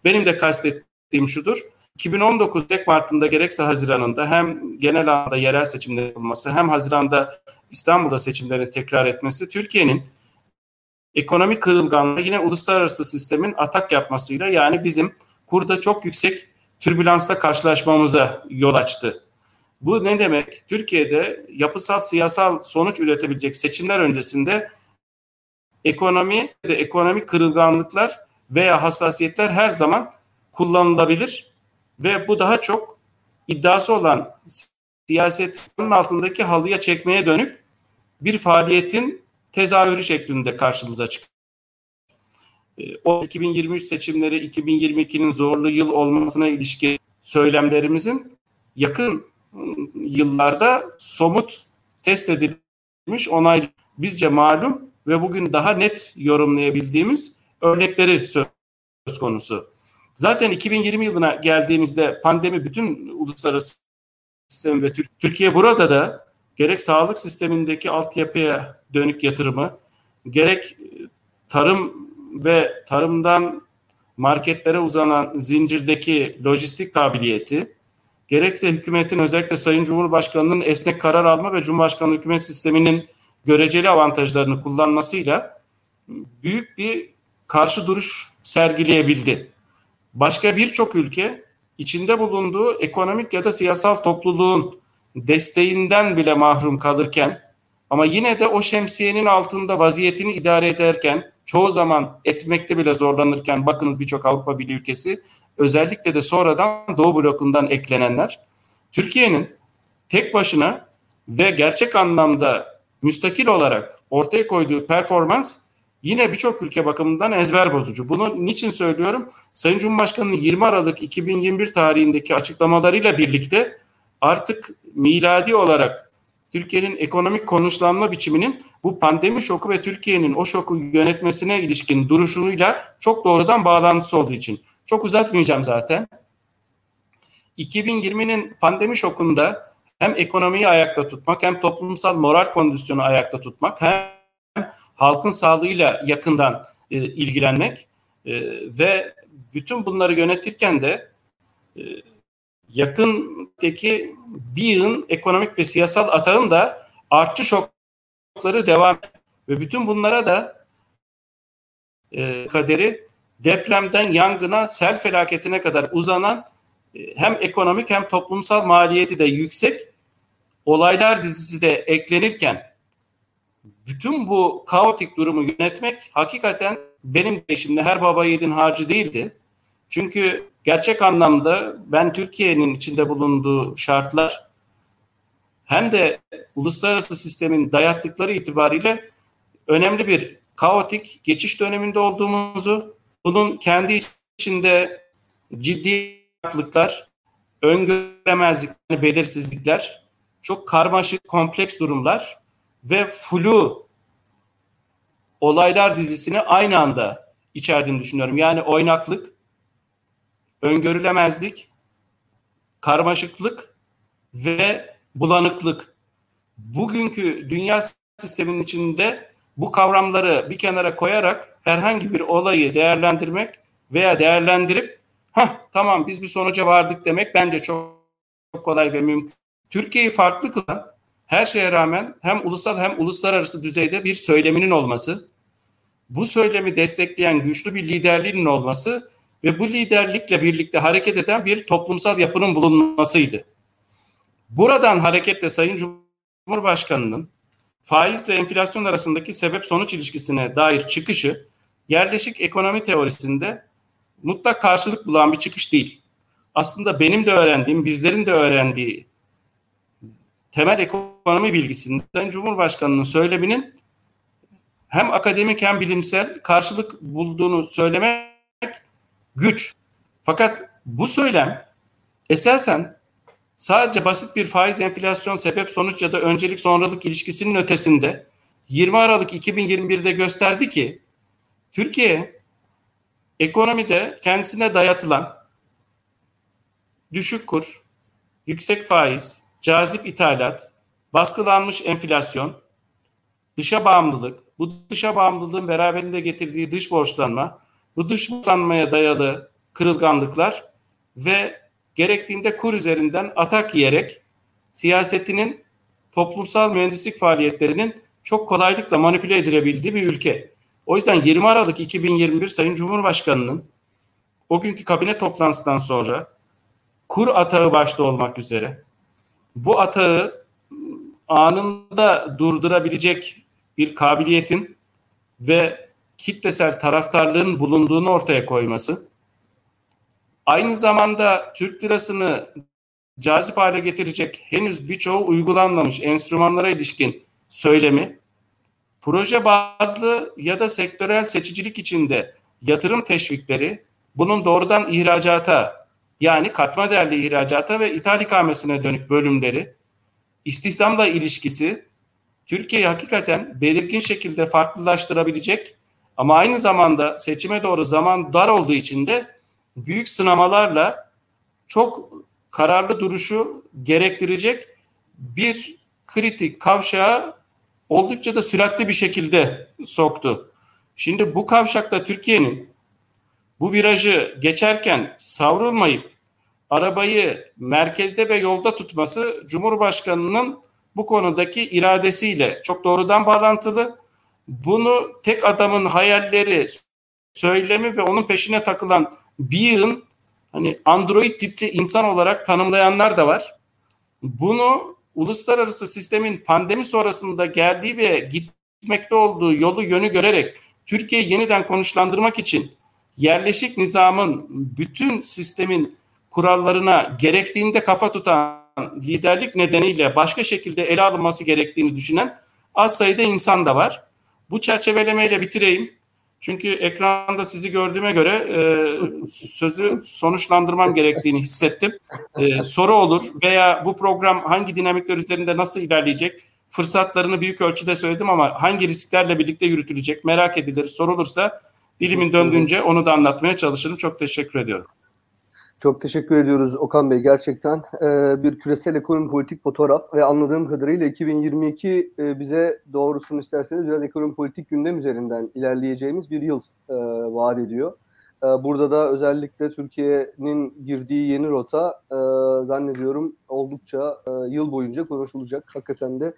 Benim de kastettiğim şudur. 2019 gerek Mart'ında gerekse Haziran'ında hem genel anlamda yerel seçimler yapılması hem Haziran'da İstanbul'da seçimlerin tekrar etmesi Türkiye'nin ekonomik kırılganlığı yine uluslararası sistemin atak yapmasıyla yani bizim kurda çok yüksek türbülansla karşılaşmamıza yol açtı. Bu ne demek? Türkiye'de yapısal siyasal sonuç üretebilecek seçimler öncesinde ekonomi ve ekonomik kırılganlıklar veya hassasiyetler her zaman kullanılabilir ve bu daha çok iddiası olan siyasetin altındaki halıya çekmeye dönük bir faaliyetin tezahürü şeklinde karşımıza çıkıyor. Ee, o 2023 seçimleri 2022'nin zorlu yıl olmasına ilişkin söylemlerimizin yakın yıllarda somut test edilmiş onay bizce malum ve bugün daha net yorumlayabildiğimiz örnekleri söz konusu. Zaten 2020 yılına geldiğimizde pandemi bütün uluslararası sistem ve Türkiye burada da gerek sağlık sistemindeki altyapıya dönük yatırımı, gerek tarım ve tarımdan marketlere uzanan zincirdeki lojistik kabiliyeti, gerekse hükümetin özellikle Sayın Cumhurbaşkanı'nın esnek karar alma ve Cumhurbaşkanlığı hükümet sisteminin göreceli avantajlarını kullanmasıyla büyük bir karşı duruş sergileyebildi. Başka birçok ülke içinde bulunduğu ekonomik ya da siyasal topluluğun desteğinden bile mahrum kalırken ama yine de o şemsiyenin altında vaziyetini idare ederken çoğu zaman etmekte bile zorlanırken bakınız birçok Avrupa Birliği ülkesi özellikle de sonradan Doğu blokundan eklenenler Türkiye'nin tek başına ve gerçek anlamda müstakil olarak ortaya koyduğu performans yine birçok ülke bakımından ezber bozucu. Bunu niçin söylüyorum? Sayın Cumhurbaşkanı'nın 20 Aralık 2021 tarihindeki açıklamalarıyla birlikte artık miladi olarak Türkiye'nin ekonomik konuşlanma biçiminin bu pandemi şoku ve Türkiye'nin o şoku yönetmesine ilişkin duruşuyla çok doğrudan bağlantısı olduğu için. Çok uzatmayacağım zaten. 2020'nin pandemi şokunda hem ekonomiyi ayakta tutmak hem toplumsal moral kondisyonu ayakta tutmak hem halkın sağlığıyla yakından e, ilgilenmek e, ve bütün bunları yönetirken de e, yakındaki bir yığın ekonomik ve siyasal atağın da artçı şokları devam ve bütün bunlara da e, kaderi depremden yangına, sel felaketine kadar uzanan e, hem ekonomik hem toplumsal maliyeti de yüksek olaylar dizisi de eklenirken bütün bu kaotik durumu yönetmek hakikaten benim şimdi her baba yiğidin harcı değildi. Çünkü gerçek anlamda ben Türkiye'nin içinde bulunduğu şartlar hem de uluslararası sistemin dayattıkları itibariyle önemli bir kaotik geçiş döneminde olduğumuzu, bunun kendi içinde ciddi farklılıklar, öngöremezlikler, belirsizlikler, çok karmaşık, kompleks durumlar ve flu olaylar dizisini aynı anda içerdiğini düşünüyorum. Yani oynaklık, öngörülemezlik, karmaşıklık ve bulanıklık. Bugünkü dünya sisteminin içinde bu kavramları bir kenara koyarak herhangi bir olayı değerlendirmek veya değerlendirip ha tamam biz bir sonuca vardık demek bence çok, çok kolay ve mümkün. Türkiye'yi farklı kılan her şeye rağmen hem ulusal hem uluslararası düzeyde bir söyleminin olması, bu söylemi destekleyen güçlü bir liderliğinin olması ve bu liderlikle birlikte hareket eden bir toplumsal yapının bulunmasıydı. Buradan hareketle Sayın Cumhurbaşkanı'nın faizle enflasyon arasındaki sebep sonuç ilişkisine dair çıkışı yerleşik ekonomi teorisinde mutlak karşılık bulan bir çıkış değil. Aslında benim de öğrendiğim, bizlerin de öğrendiği temel ekonomi bilgisinde Sayın Cumhurbaşkanı'nın söyleminin hem akademik hem bilimsel karşılık bulduğunu söylemek güç. Fakat bu söylem esasen sadece basit bir faiz enflasyon sebep sonuç ya da öncelik sonralık ilişkisinin ötesinde 20 Aralık 2021'de gösterdi ki Türkiye ekonomide kendisine dayatılan düşük kur, yüksek faiz, cazip ithalat, baskılanmış enflasyon, dışa bağımlılık, bu dışa bağımlılığın beraberinde getirdiği dış borçlanma, bu dış borçlanmaya dayalı kırılganlıklar ve gerektiğinde kur üzerinden atak yiyerek siyasetinin toplumsal mühendislik faaliyetlerinin çok kolaylıkla manipüle edilebildiği bir ülke. O yüzden 20 Aralık 2021 Sayın Cumhurbaşkanı'nın o günkü kabine toplantısından sonra kur atağı başta olmak üzere bu atağı anında durdurabilecek bir kabiliyetin ve kitlesel taraftarlığın bulunduğunu ortaya koyması, aynı zamanda Türk lirasını cazip hale getirecek henüz birçoğu uygulanmamış enstrümanlara ilişkin söylemi, proje bazlı ya da sektörel seçicilik içinde yatırım teşvikleri, bunun doğrudan ihracata yani katma değerli ihracata ve ithal ikamesine dönük bölümleri, istihdamla ilişkisi Türkiye'yi hakikaten belirgin şekilde farklılaştırabilecek ama aynı zamanda seçime doğru zaman dar olduğu için de büyük sınamalarla çok kararlı duruşu gerektirecek bir kritik kavşağı oldukça da süratli bir şekilde soktu. Şimdi bu kavşakta Türkiye'nin bu virajı geçerken savrulmayıp arabayı merkezde ve yolda tutması Cumhurbaşkanı'nın bu konudaki iradesiyle çok doğrudan bağlantılı. Bunu tek adamın hayalleri, söylemi ve onun peşine takılan bir yığın hani android tipli insan olarak tanımlayanlar da var. Bunu uluslararası sistemin pandemi sonrasında geldiği ve gitmekte olduğu yolu yönü görerek Türkiye'yi yeniden konuşlandırmak için yerleşik nizamın bütün sistemin kurallarına gerektiğinde kafa tutan liderlik nedeniyle başka şekilde ele alınması gerektiğini düşünen az sayıda insan da var. Bu çerçevelemeyle bitireyim. Çünkü ekranda sizi gördüğüme göre e, sözü sonuçlandırmam gerektiğini hissettim. E, soru olur veya bu program hangi dinamikler üzerinde nasıl ilerleyecek? Fırsatlarını büyük ölçüde söyledim ama hangi risklerle birlikte yürütülecek merak edilir. Sorulursa dilimin döndüğünce onu da anlatmaya çalışırım. Çok teşekkür ediyorum. Çok teşekkür ediyoruz Okan Bey. Gerçekten e, bir küresel ekonomi politik fotoğraf ve anladığım kadarıyla 2022 e, bize doğrusunu isterseniz biraz ekonomi politik gündem üzerinden ilerleyeceğimiz bir yıl e, vaat ediyor. E, burada da özellikle Türkiye'nin girdiği yeni rota zannediyorum oldukça yıl boyunca konuşulacak. Hakikaten de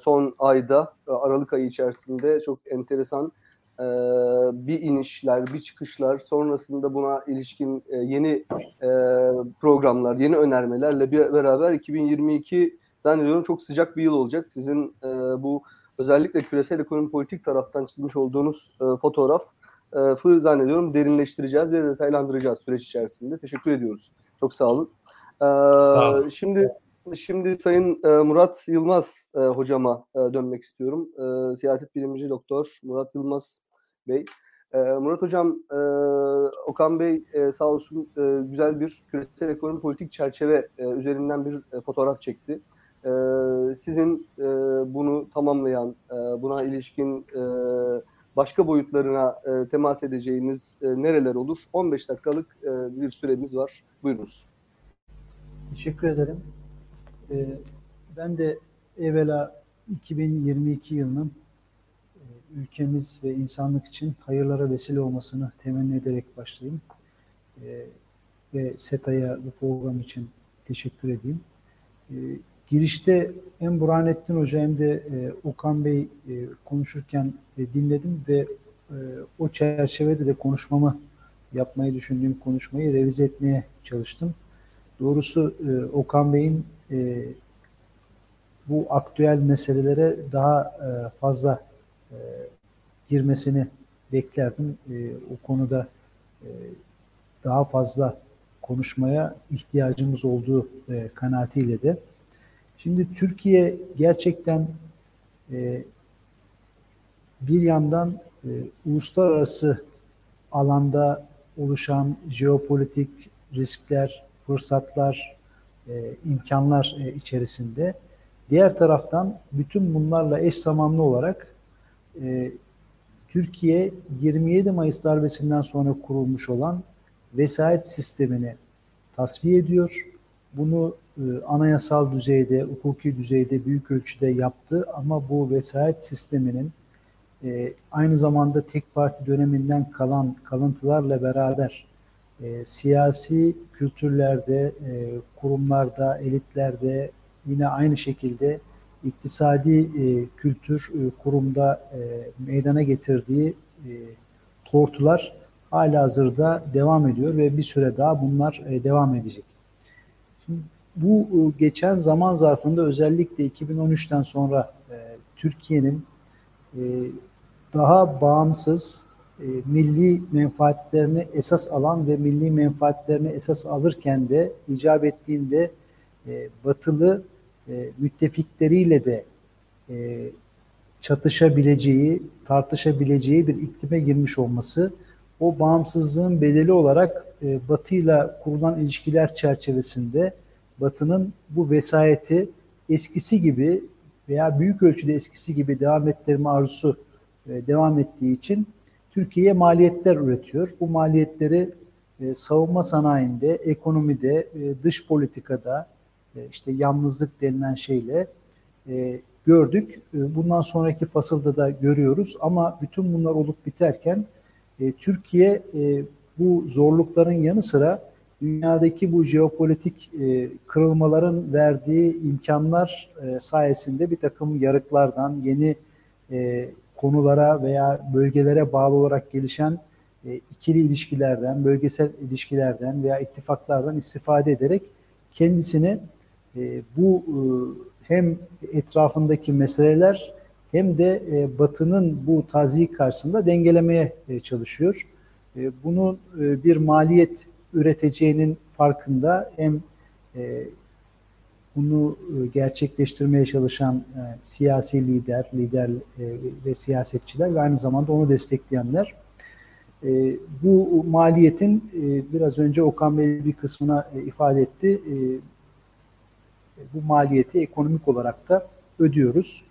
son ayda, Aralık ayı içerisinde çok enteresan e, bir inişler, bir çıkışlar, sonrasında buna ilişkin e, yeni e, programlar, yeni önermelerle bir beraber 2022 zannediyorum çok sıcak bir yıl olacak. Sizin bu özellikle küresel ekonomi politik taraftan çizmiş olduğunuz e, fotoğrafı zannediyorum derinleştireceğiz ve detaylandıracağız süreç içerisinde. Teşekkür ediyoruz. Çok sağ olun. E, sağ olun. Şimdi şimdi Sayın e, Murat Yılmaz e, hocama e, dönmek istiyorum. E, siyaset bilimci doktor Murat Yılmaz Bey. E, Murat Hocam, e, Okan Bey e, sağ olsun e, güzel bir küresel ekonomi politik çerçeve e, üzerinden bir e, fotoğraf çekti. E, sizin e, bunu tamamlayan, e, buna ilişkin e, başka boyutlarına e, temas edeceğiniz e, nereler olur? 15 dakikalık e, bir süremiz var. Buyurunuz. Teşekkür ederim. Ee, ben de evvela 2022 yılının e, ülkemiz ve insanlık için hayırlara vesile olmasını temenni ederek başlayayım. Ee, ve SETA'ya bu program için teşekkür edeyim. Ee, girişte hem Burhanettin Hoca hem de e, Okan Bey e, konuşurken dinledim ve o çerçevede de konuşmamı yapmayı düşündüğüm konuşmayı revize etmeye çalıştım. Doğrusu Okan Bey'in bu aktüel meselelere daha fazla girmesini beklerdim. O konuda daha fazla konuşmaya ihtiyacımız olduğu kanaatiyle de. Şimdi Türkiye gerçekten bir yandan uluslararası alanda oluşan jeopolitik riskler, fırsatlar, imkanlar içerisinde Diğer taraftan bütün bunlarla eş zamanlı olarak e, Türkiye 27 Mayıs darbesinden sonra kurulmuş olan vesayet sistemini tasfiye ediyor. Bunu e, anayasal düzeyde, hukuki düzeyde büyük ölçüde yaptı ama bu vesayet sisteminin e, aynı zamanda tek parti döneminden kalan kalıntılarla beraber e, siyasi kültürlerde, e, kurumlarda, elitlerde, yine aynı şekilde iktisadi e, kültür e, kurumda e, meydana getirdiği e, tortular hala hazırda devam ediyor ve bir süre daha bunlar e, devam edecek. Şimdi bu e, geçen zaman zarfında özellikle 2013'ten sonra e, Türkiye'nin e, daha bağımsız e, milli menfaatlerini esas alan ve milli menfaatlerini esas alırken de icap ettiğinde e, batılı e, müttefikleriyle de e, çatışabileceği, tartışabileceği bir iklime girmiş olması o bağımsızlığın bedeli olarak e, Batı ile kurulan ilişkiler çerçevesinde Batı'nın bu vesayeti eskisi gibi veya büyük ölçüde eskisi gibi devam ettirme arzusu e, devam ettiği için Türkiye'ye maliyetler üretiyor. Bu maliyetleri savunma sanayinde, ekonomide, e, dış politikada, işte yalnızlık denilen şeyle e, gördük. E, bundan sonraki fasılda da görüyoruz ama bütün bunlar olup biterken e, Türkiye e, bu zorlukların yanı sıra dünyadaki bu jeopolitik e, kırılmaların verdiği imkanlar e, sayesinde bir takım yarıklardan, yeni e, konulara veya bölgelere bağlı olarak gelişen e, ikili ilişkilerden, bölgesel ilişkilerden veya ittifaklardan istifade ederek kendisini e, bu e, hem etrafındaki meseleler hem de e, Batı'nın bu taziyi karşısında dengelemeye e, çalışıyor. E, bunun bir maliyet üreteceğinin farkında hem bunu gerçekleştirmeye çalışan siyasi lider, lider ve siyasetçiler ve aynı zamanda onu destekleyenler bu maliyetin biraz önce Okan Bey bir kısmına ifade etti. E, bu maliyeti ekonomik olarak da ödüyoruz.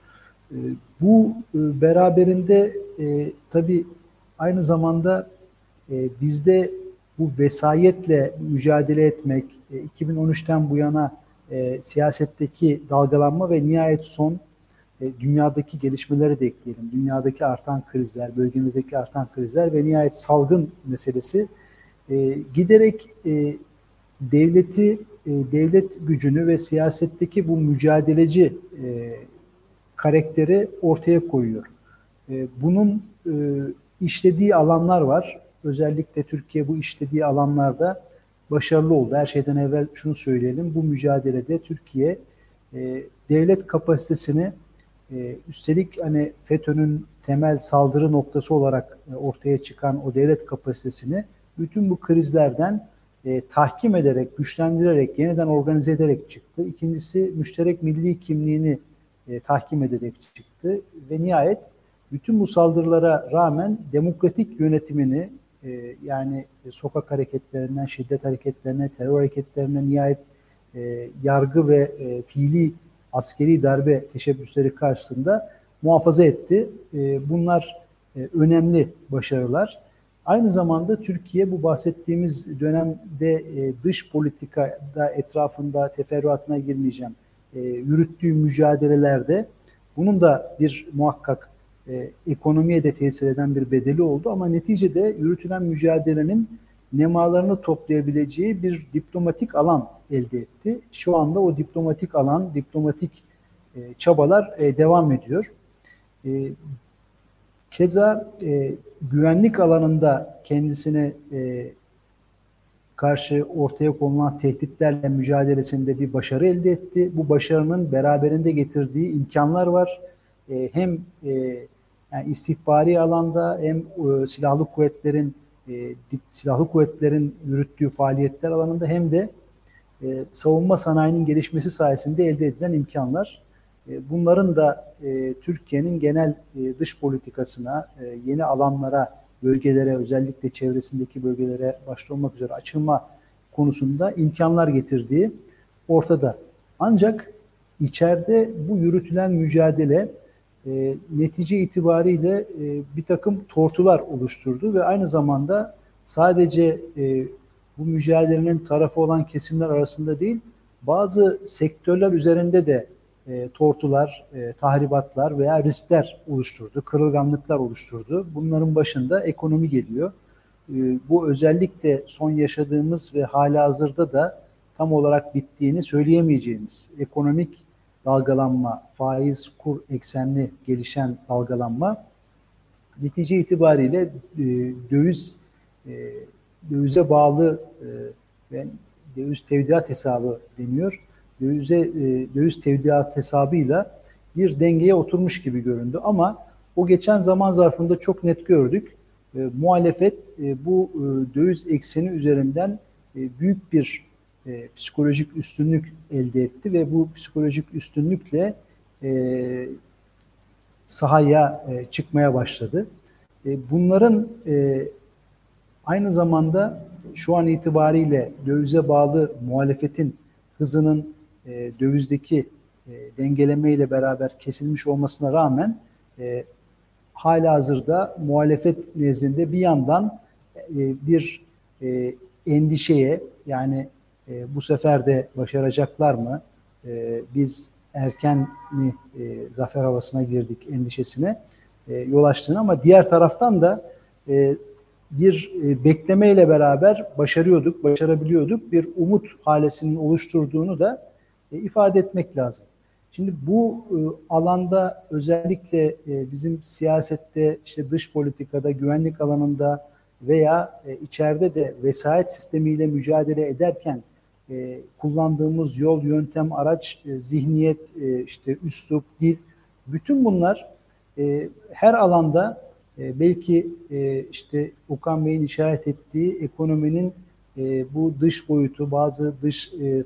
E, bu e, beraberinde e, tabii aynı zamanda bizde bu vesayetle mücadele etmek, 2013'ten bu yana siyasetteki dalgalanma ve nihayet son dünyadaki gelişmeleri de ekleyelim. Dünyadaki artan krizler, bölgemizdeki artan krizler ve nihayet salgın meselesi giderek devleti e, devlet gücünü ve siyasetteki bu mücadeleci e, karakteri ortaya koyuyor. E, bunun işlediği alanlar var. Özellikle Türkiye bu işlediği alanlarda başarılı oldu. Her şeyden evvel şunu söyleyelim. Bu mücadelede Türkiye devlet kapasitesini üstelik hani FETÖ'nün temel saldırı noktası olarak ortaya çıkan o devlet kapasitesini bütün bu krizlerden e, tahkim ederek, güçlendirerek, yeniden organize ederek çıktı. İkincisi müşterek milli kimliğini e, tahkim ederek çıktı ve nihayet bütün bu saldırılara rağmen demokratik yönetimini e, yani sokak hareketlerinden, şiddet hareketlerine, terör hareketlerine nihayet e, yargı ve e, fiili askeri darbe teşebbüsleri karşısında muhafaza etti. E, bunlar e, önemli başarılar. Aynı zamanda Türkiye bu bahsettiğimiz dönemde e, dış politikada etrafında teferruatına girmeyeceğim. E, yürüttüğü mücadelelerde bunun da bir muhakkak e, ekonomiye de tesir eden bir bedeli oldu ama neticede yürütülen mücadelenin nemalarını toplayabileceği bir diplomatik alan elde etti. Şu anda o diplomatik alan, diplomatik çabalar devam ediyor. Keza e, güvenlik alanında kendisine e, karşı ortaya konulan tehditlerle mücadelesinde bir başarı elde etti. Bu başarının beraberinde getirdiği imkanlar var. E, hem e, yani istihbari alanda hem e, silahlı kuvvetlerin e, silahlı kuvvetlerin yürüttüğü faaliyetler alanında hem de e, savunma sanayinin gelişmesi sayesinde elde edilen imkanlar. E, bunların da e, Türkiye'nin genel e, dış politikasına, yeni alanlara, bölgelere, özellikle çevresindeki bölgelere başta olmak üzere açılma konusunda imkanlar getirdiği ortada. Ancak içeride bu yürütülen mücadele e, netice itibariyle e, bir takım tortular oluşturdu ve aynı zamanda sadece e, bu mücadelenin tarafı olan kesimler arasında değil, bazı sektörler üzerinde de e, tortular, e, tahribatlar veya riskler oluşturdu, kırılganlıklar oluşturdu. Bunların başında ekonomi geliyor. E, bu özellikle son yaşadığımız ve hala hazırda da tam olarak bittiğini söyleyemeyeceğimiz ekonomik dalgalanma, faiz kur eksenli gelişen dalgalanma netice itibariyle e, döviz e, dövize bağlı e, döviz tevdiat hesabı deniyor. Dövize e, döviz tevdiat hesabıyla bir dengeye oturmuş gibi göründü ama o geçen zaman zarfında çok net gördük. E, muhalefet e, bu e, döviz ekseni üzerinden e, büyük bir e, psikolojik üstünlük elde etti ve bu psikolojik üstünlükle e, sahaya e, çıkmaya başladı. E, bunların e, aynı zamanda şu an itibariyle dövize bağlı muhalefetin hızının e, dövizdeki e, dengeleme ile beraber kesilmiş olmasına rağmen e, hala hazırda muhalefet nezdinde bir yandan e, bir e, endişeye yani e, bu sefer de başaracaklar mı? E, biz erken mi e, zafer havasına girdik endişesine e, yol açtığını ama diğer taraftan da e, bir e, beklemeyle beraber başarıyorduk, başarabiliyorduk. Bir umut halesinin oluşturduğunu da e, ifade etmek lazım. Şimdi bu e, alanda özellikle e, bizim siyasette, işte dış politikada, güvenlik alanında veya e, içeride de vesayet sistemiyle mücadele ederken e, kullandığımız yol, yöntem, araç, e, zihniyet, e, işte üslup, dil, bütün bunlar e, her alanda e, belki e, işte Okan Bey'in işaret ettiği ekonominin e, bu dış boyutu, bazı dış e,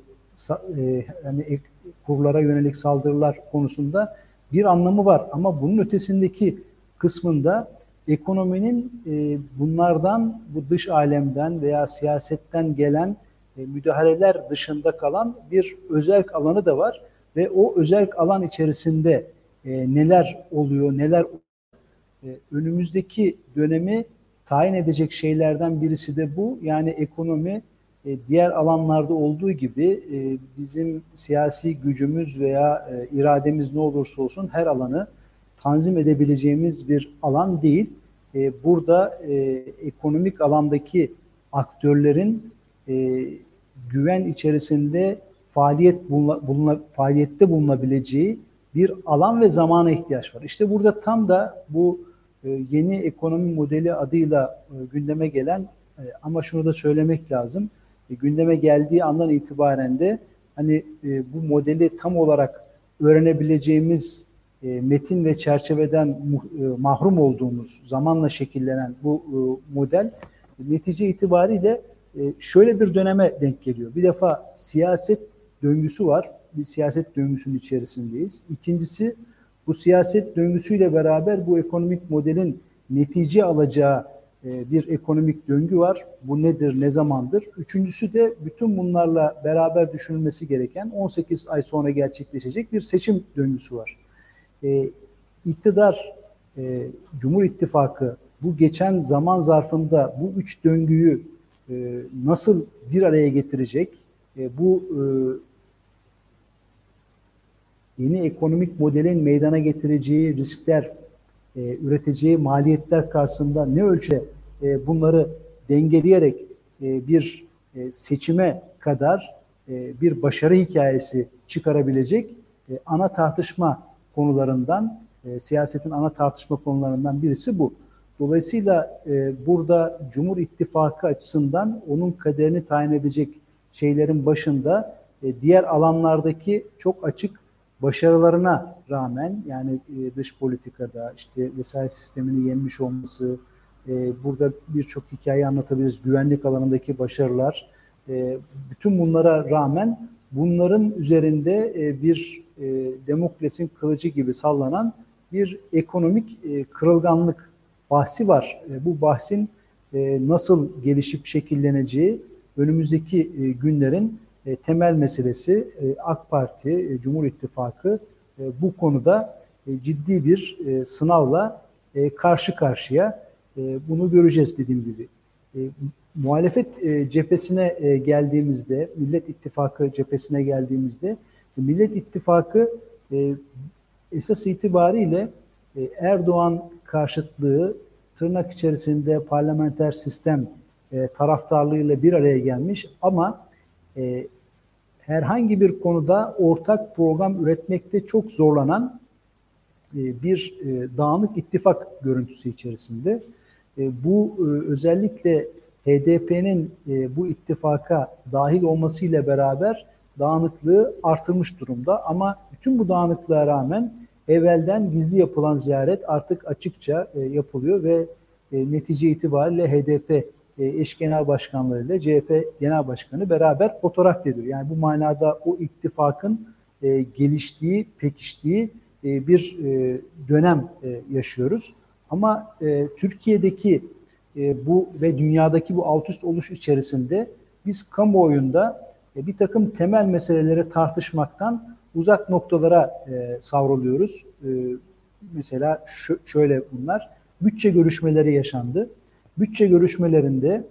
e, yani kurlara yönelik saldırılar konusunda bir anlamı var. Ama bunun ötesindeki kısmında ekonominin e, bunlardan, bu dış alemden veya siyasetten gelen e, müdahaleler dışında kalan bir özel alanı da var ve o özel alan içerisinde e, neler oluyor, neler önümüzdeki dönemi tayin edecek şeylerden birisi de bu. Yani ekonomi e, diğer alanlarda olduğu gibi e, bizim siyasi gücümüz veya e, irademiz ne olursa olsun her alanı tanzim edebileceğimiz bir alan değil. Burada ekonomik alandaki aktörlerin güven içerisinde faaliyet buluna, buluna, faaliyette bulunabileceği bir alan ve zamana ihtiyaç var. İşte burada tam da bu yeni ekonomi modeli adıyla gündeme gelen ama şunu da söylemek lazım. E, gündeme geldiği andan itibaren de hani e, bu modeli tam olarak öğrenebileceğimiz e, metin ve çerçeveden e, mahrum olduğumuz zamanla şekillenen bu e, model netice itibariyle e, şöyle bir döneme denk geliyor. Bir defa siyaset döngüsü var. Bir siyaset döngüsünün içerisindeyiz. İkincisi bu siyaset döngüsüyle beraber bu ekonomik modelin netice alacağı bir ekonomik döngü var. Bu nedir, ne zamandır? Üçüncüsü de bütün bunlarla beraber düşünülmesi gereken 18 ay sonra gerçekleşecek bir seçim döngüsü var. E, iktidar, e, Cumhur İttifakı bu geçen zaman zarfında bu üç döngüyü e, nasıl bir araya getirecek? E, bu e, yeni ekonomik modelin meydana getireceği riskler, e, üreteceği maliyetler karşısında ne ölçüde e, bunları dengeleyerek e, bir e, seçime kadar e, bir başarı hikayesi çıkarabilecek e, ana tartışma konularından, e, siyasetin ana tartışma konularından birisi bu. Dolayısıyla e, burada Cumhur İttifakı açısından onun kaderini tayin edecek şeylerin başında e, diğer alanlardaki çok açık başarılarına rağmen yani e, dış politikada işte vesayet sistemini yenmiş olması, e, burada birçok hikaye anlatabiliriz. Güvenlik alanındaki başarılar, e, bütün bunlara rağmen bunların üzerinde bir e, demokrasinin kılıcı gibi sallanan bir ekonomik kırılganlık bahsi var. Bu bahsin nasıl gelişip şekilleneceği önümüzdeki günlerin e, temel meselesi e, AK Parti, e, Cumhur İttifakı e, bu konuda ciddi bir sınavla karşı karşıya. Bunu göreceğiz dediğim gibi. E, muhalefet cephesine geldiğimizde, Millet İttifakı cephesine geldiğimizde, Millet İttifakı esas itibariyle e, Erdoğan karşıtlığı tırnak içerisinde parlamenter sistem taraftarlığıyla bir araya gelmiş ama e, herhangi bir konuda ortak program üretmekte çok zorlanan e, bir e, dağınık ittifak görüntüsü içerisinde. E, bu e, özellikle HDP'nin e, bu ittifaka dahil olmasıyla beraber dağınıklığı artırmış durumda. Ama bütün bu dağınıklığa rağmen evvelden gizli yapılan ziyaret artık açıkça e, yapılıyor ve e, netice itibariyle HDP eş genel başkanları ile CHP genel başkanı beraber fotoğraf veriyor. Yani bu manada o ittifakın e, geliştiği, pekiştiği e, bir e, dönem e, yaşıyoruz. Ama e, Türkiye'deki e, bu ve dünyadaki bu alt üst oluş içerisinde biz kamuoyunda e, bir takım temel meseleleri tartışmaktan uzak noktalara e, savruluyoruz. E, mesela şöyle bunlar. Bütçe görüşmeleri yaşandı. Bütçe görüşmelerinde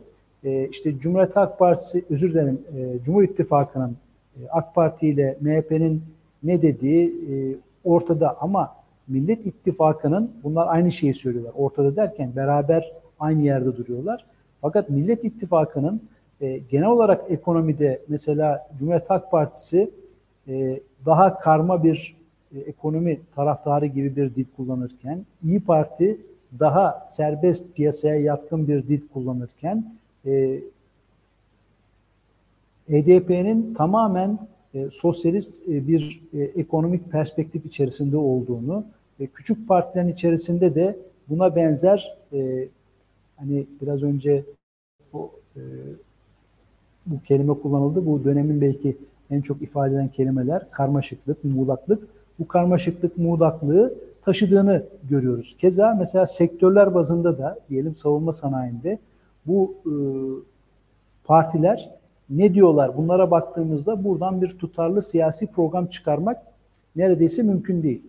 e, işte Cumhuriyet Halk Partisi, özür dilerim, e, Cumhur İttifakı'nın e, AK Parti ile MHP'nin ne dediği e, ortada ama Millet İttifakı'nın bunlar aynı şeyi söylüyorlar. Ortada derken beraber aynı yerde duruyorlar. Fakat Millet İttifakı'nın e, genel olarak ekonomide mesela Cumhuriyet Halk Partisi e, daha karma bir e, ekonomi taraftarı gibi bir dil kullanırken İyi Parti daha serbest piyasaya yatkın bir dil kullanırken e, HDP'nin tamamen e, sosyalist e, bir e, ekonomik perspektif içerisinde olduğunu ve küçük partilerin içerisinde de buna benzer e, hani biraz önce bu e, bu kelime kullanıldı. Bu dönemin belki en çok ifade eden kelimeler karmaşıklık, muğlaklık. Bu karmaşıklık, muğlaklığı taşıdığını görüyoruz. Keza mesela sektörler bazında da diyelim savunma sanayinde bu e, partiler ne diyorlar? Bunlara baktığımızda buradan bir tutarlı siyasi program çıkarmak neredeyse mümkün değil.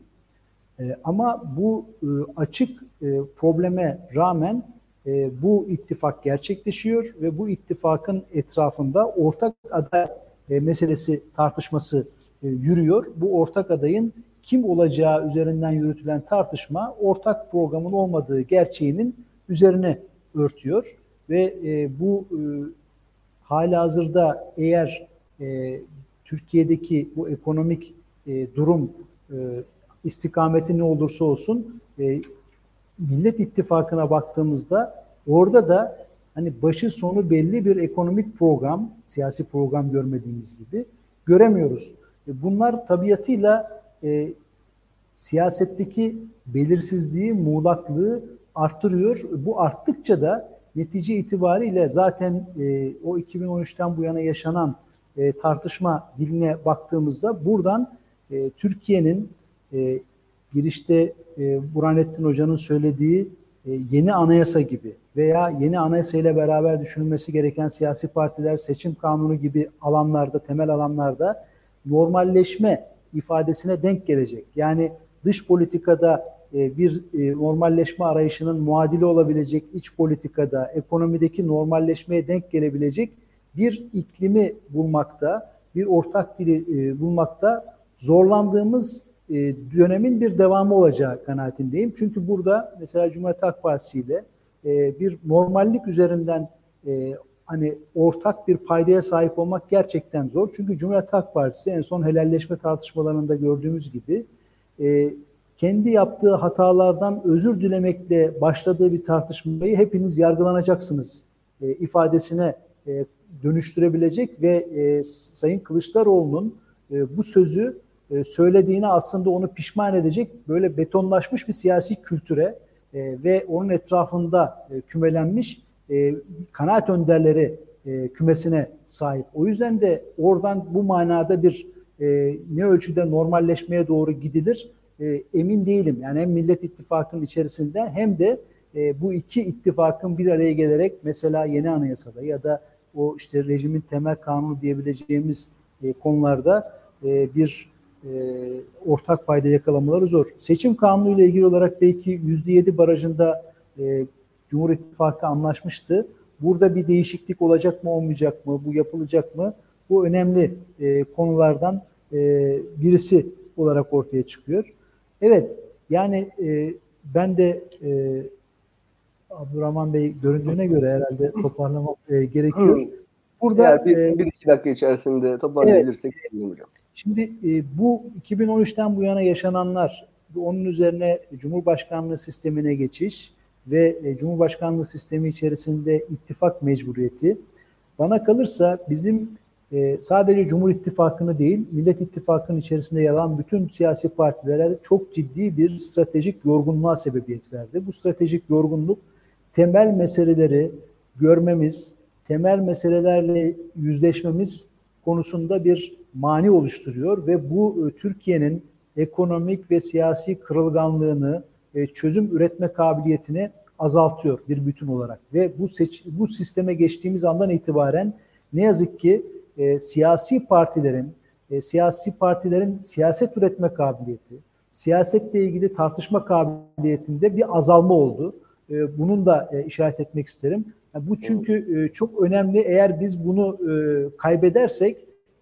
E, ama bu e, açık e, probleme rağmen e, bu ittifak gerçekleşiyor ve bu ittifakın etrafında ortak aday e, meselesi tartışması e, yürüyor. Bu ortak adayın kim olacağı üzerinden yürütülen tartışma ortak programın olmadığı gerçeğinin üzerine örtüyor ve e, bu e, hala hazırda eğer e, Türkiye'deki bu ekonomik e, durum e, istikameti ne olursa olsun e, Millet İttifakı'na baktığımızda orada da hani başı sonu belli bir ekonomik program, siyasi program görmediğimiz gibi göremiyoruz. E, bunlar tabiatıyla e, siyasetteki belirsizliği, muğlaklığı arttırıyor. Bu arttıkça da netice itibariyle zaten e, o 2013'ten bu yana yaşanan e, tartışma diline baktığımızda buradan e, Türkiye'nin e, girişte e, Burhanettin Hoca'nın söylediği e, yeni anayasa gibi veya yeni anayasa ile beraber düşünülmesi gereken siyasi partiler seçim kanunu gibi alanlarda, temel alanlarda normalleşme ifadesine denk gelecek. Yani dış politikada e, bir e, normalleşme arayışının muadili olabilecek iç politikada, ekonomideki normalleşmeye denk gelebilecek bir iklimi bulmakta, bir ortak dili e, bulmakta zorlandığımız dönemin bir devamı olacağı kanaatindeyim. Çünkü burada mesela Cumhuriyet Halk Partisi ile bir normallik üzerinden hani ortak bir paydaya sahip olmak gerçekten zor. Çünkü Cumhuriyet Halk Partisi en son helalleşme tartışmalarında gördüğümüz gibi kendi yaptığı hatalardan özür dilemekle başladığı bir tartışmayı hepiniz yargılanacaksınız e, ifadesine e, dönüştürebilecek ve e, Sayın Kılıçdaroğlu'nun e, bu sözü e, söylediğini aslında onu pişman edecek böyle betonlaşmış bir siyasi kültüre e, ve onun etrafında e, kümelenmiş e, kanaat önderleri e, kümesine sahip. O yüzden de oradan bu manada bir e, ne ölçüde normalleşmeye doğru gidilir e, emin değilim. Yani hem Millet İttifakı'nın içerisinde hem de e, bu iki ittifakın bir araya gelerek mesela yeni anayasada ya da o işte rejimin temel kanunu diyebileceğimiz e, konularda e, bir e, ortak payda yakalamaları zor. Seçim kanunu ile ilgili olarak belki %7 barajında e, Cumhur İttifakı anlaşmıştı. Burada bir değişiklik olacak mı olmayacak mı? Bu yapılacak mı? Bu önemli e, konulardan e, birisi olarak ortaya çıkıyor. Evet, yani e, ben de e, Abdurrahman Bey göründüğüne göre herhalde toparlamak e, gerekiyor. Burada Eğer bir, e, bir iki dakika içerisinde toparlayabilirsek evet, hocam. Şimdi e, bu 2013'ten bu yana yaşananlar, onun üzerine Cumhurbaşkanlığı sistemine geçiş ve e, Cumhurbaşkanlığı sistemi içerisinde ittifak mecburiyeti bana kalırsa bizim e, sadece Cumhur İttifakı'nı değil, Millet İttifakı'nın içerisinde yer alan bütün siyasi partilere çok ciddi bir stratejik yorgunluğa sebebiyet verdi. Bu stratejik yorgunluk temel meseleleri görmemiz, temel meselelerle yüzleşmemiz konusunda bir mani oluşturuyor ve bu e, Türkiye'nin ekonomik ve siyasi kırılganlığını, e, çözüm üretme kabiliyetini azaltıyor bir bütün olarak ve bu seç, bu sisteme geçtiğimiz andan itibaren ne yazık ki e, siyasi partilerin e, siyasi partilerin siyaset üretme kabiliyeti, siyasetle ilgili tartışma kabiliyetinde bir azalma oldu. E, bunun da e, işaret etmek isterim. Yani bu çünkü e, çok önemli. Eğer biz bunu e, kaybedersek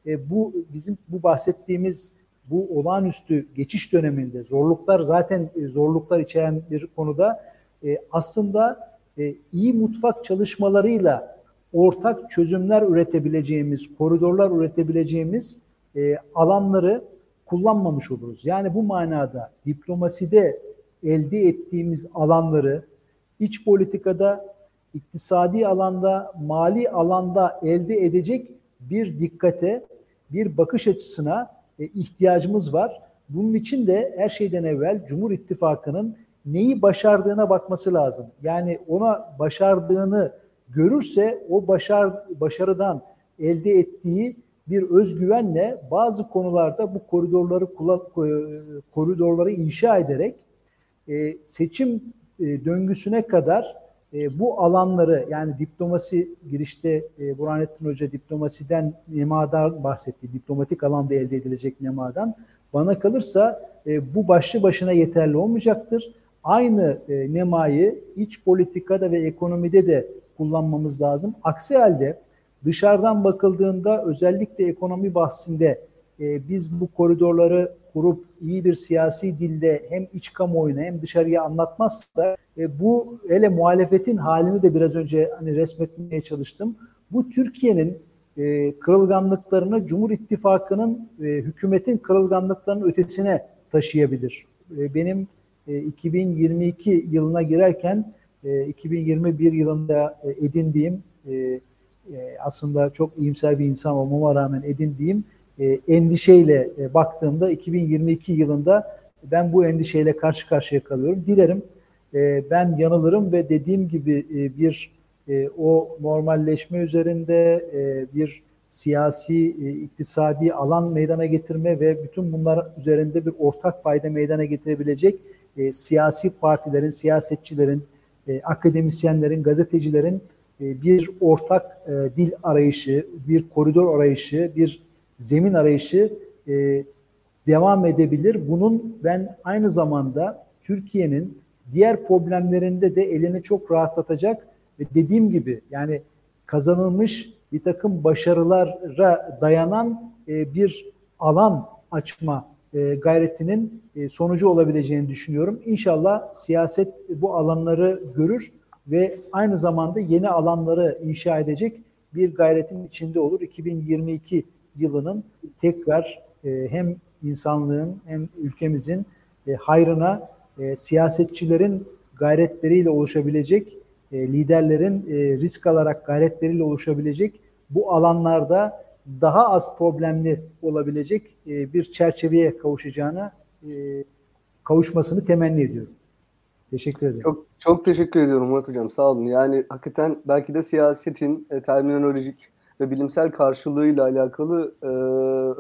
e, bu bizim bu bahsettiğimiz bu olağanüstü geçiş döneminde zorluklar zaten e, zorluklar içeren bir konuda e, aslında e, iyi mutfak çalışmalarıyla ortak çözümler üretebileceğimiz, koridorlar üretebileceğimiz alanları kullanmamış oluruz. Yani bu manada diplomaside elde ettiğimiz alanları iç politikada, iktisadi alanda, mali alanda elde edecek bir dikkate, bir bakış açısına e, ihtiyacımız var. Bunun için de her şeyden evvel Cumhur İttifakı'nın neyi başardığına bakması lazım. Yani ona başardığını görürse o başar, başarıdan elde ettiği bir özgüvenle bazı konularda bu koridorları koridorları inşa ederek e, seçim e, döngüsüne kadar e, bu alanları yani diplomasi girişte e, Burhanettin Hoca diplomasiden nemadan bahsetti. Diplomatik alanda elde edilecek nemadan. Bana kalırsa e, bu başlı başına yeterli olmayacaktır. Aynı e, nemayı iç politikada ve ekonomide de kullanmamız lazım. Aksi halde dışarıdan bakıldığında özellikle ekonomi bahsinde e, biz bu koridorları kurup iyi bir siyasi dilde hem iç kamuoyuna hem dışarıya anlatmazsa e, bu hele muhalefetin halini de biraz önce hani resmetmeye çalıştım. Bu Türkiye'nin e, kırılganlıklarını Cumhur İttifakı'nın e, hükümetin kırılganlıklarının ötesine taşıyabilir. E, benim e, 2022 yılına girerken 2021 e, yılında e, edindiğim e, aslında çok iyimser bir insan olmama rağmen edindiğim endişeyle baktığımda 2022 yılında ben bu endişeyle karşı karşıya kalıyorum. Dilerim e, ben yanılırım ve dediğim gibi e, bir e, o normalleşme üzerinde e, bir siyasi, e, iktisadi alan meydana getirme ve bütün bunlar üzerinde bir ortak payda meydana getirebilecek siyasi partilerin, siyasetçilerin, akademisyenlerin, gazetecilerin bir ortak dil arayışı, bir koridor arayışı, bir zemin arayışı devam edebilir. Bunun ben aynı zamanda Türkiye'nin diğer problemlerinde de elini çok rahatlatacak ve dediğim gibi yani kazanılmış bir takım başarılara dayanan e, bir alan açma e, gayretinin e, sonucu olabileceğini düşünüyorum. İnşallah siyaset bu alanları görür ve aynı zamanda yeni alanları inşa edecek bir gayretin içinde olur. 2022 yılının tekrar hem insanlığın hem ülkemizin hayrına e, siyasetçilerin gayretleriyle oluşabilecek, e, liderlerin e, risk alarak gayretleriyle oluşabilecek bu alanlarda daha az problemli olabilecek e, bir çerçeveye kavuşacağına e, kavuşmasını temenni ediyorum. Teşekkür ederim. Çok çok teşekkür ediyorum Murat Hocam. Sağ olun. Yani hakikaten belki de siyasetin e, terminolojik ve bilimsel karşılığıyla alakalı e,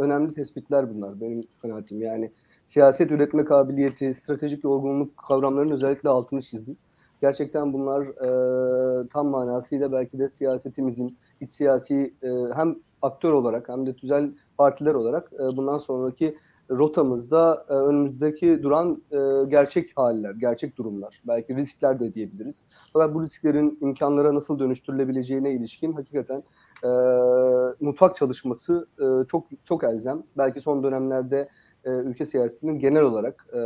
önemli tespitler bunlar benim kanaatim. Yani siyaset üretme kabiliyeti, stratejik yorgunluk kavramlarının özellikle altını çizdim. Gerçekten bunlar e, tam manasıyla belki de siyasetimizin iç siyasi e, hem aktör olarak hem de tüzel partiler olarak e, bundan sonraki rotamızda e, önümüzdeki duran e, gerçek haller, gerçek durumlar, belki riskler de diyebiliriz. Fakat bu risklerin imkanlara nasıl dönüştürülebileceğine ilişkin hakikaten e, mutfak çalışması e, çok çok elzem. Belki son dönemlerde e, ülke siyasetinin genel olarak e,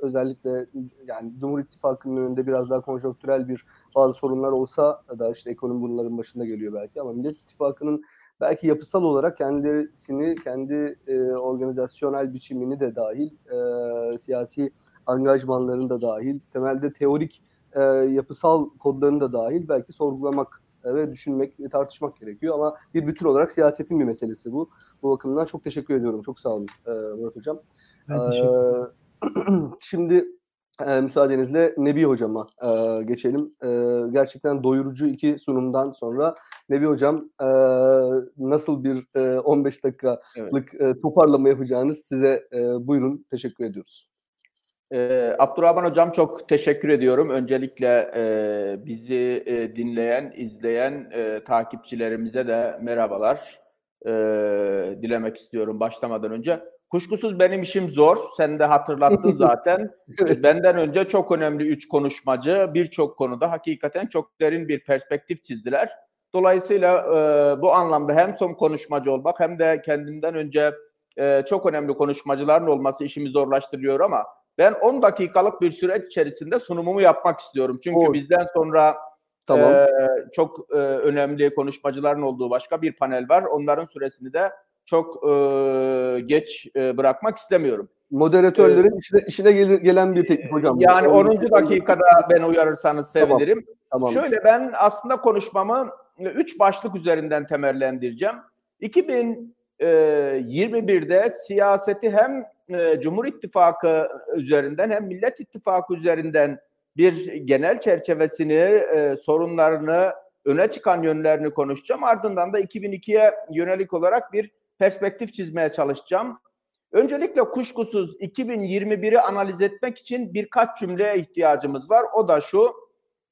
özellikle yani Cumhur İttifakı'nın önünde biraz daha konjonktürel bir bazı sorunlar olsa da işte ekonomi bunların başında geliyor belki. Ama Millet İttifakı'nın belki yapısal olarak kendisini, kendi e, organizasyonel biçimini de dahil, e, siyasi angajmanlarını da dahil, temelde teorik e, yapısal kodlarını da dahil belki sorgulamak ve düşünmek ve tartışmak gerekiyor. Ama bir bütün olarak siyasetin bir meselesi bu. Bu bakımdan çok teşekkür ediyorum. Çok sağ olun e, Murat Hocam. Ben teşekkür ederim. E, şimdi e, müsaadenizle Nebi Hocam'a e, geçelim. E, gerçekten doyurucu iki sunumdan sonra Nebi Hocam e, nasıl bir e, 15 dakikalık evet. e, toparlama yapacağınız size e, buyurun. Teşekkür ediyoruz. Ee, Abdurrahman Hocam çok teşekkür ediyorum. Öncelikle e, bizi e, dinleyen, izleyen e, takipçilerimize de merhabalar e, dilemek istiyorum başlamadan önce. Kuşkusuz benim işim zor. Sen de hatırlattın zaten. evet. Benden önce çok önemli üç konuşmacı birçok konuda hakikaten çok derin bir perspektif çizdiler. Dolayısıyla e, bu anlamda hem son konuşmacı olmak hem de kendimden önce e, çok önemli konuşmacıların olması işimi zorlaştırıyor ama ben 10 dakikalık bir süreç içerisinde sunumumu yapmak istiyorum. Çünkü Olur. bizden sonra tamam. e, çok e, önemli konuşmacıların olduğu başka bir panel var. Onların süresini de çok e, geç e, bırakmak istemiyorum. Moderatörlerin ee, işine, işine gel, gelen bir teknik hocam. Yani 10. dakikada ben uyarırsanız sevinirim. Tamam. Tamam. Şöyle ben aslında konuşmamı üç başlık üzerinden temellendireceğim. 2021'de siyaseti hem Cumhur İttifakı üzerinden hem Millet İttifakı üzerinden bir genel çerçevesini, sorunlarını, öne çıkan yönlerini konuşacağım. Ardından da 2002'ye yönelik olarak bir perspektif çizmeye çalışacağım. Öncelikle kuşkusuz 2021'i analiz etmek için birkaç cümleye ihtiyacımız var. O da şu,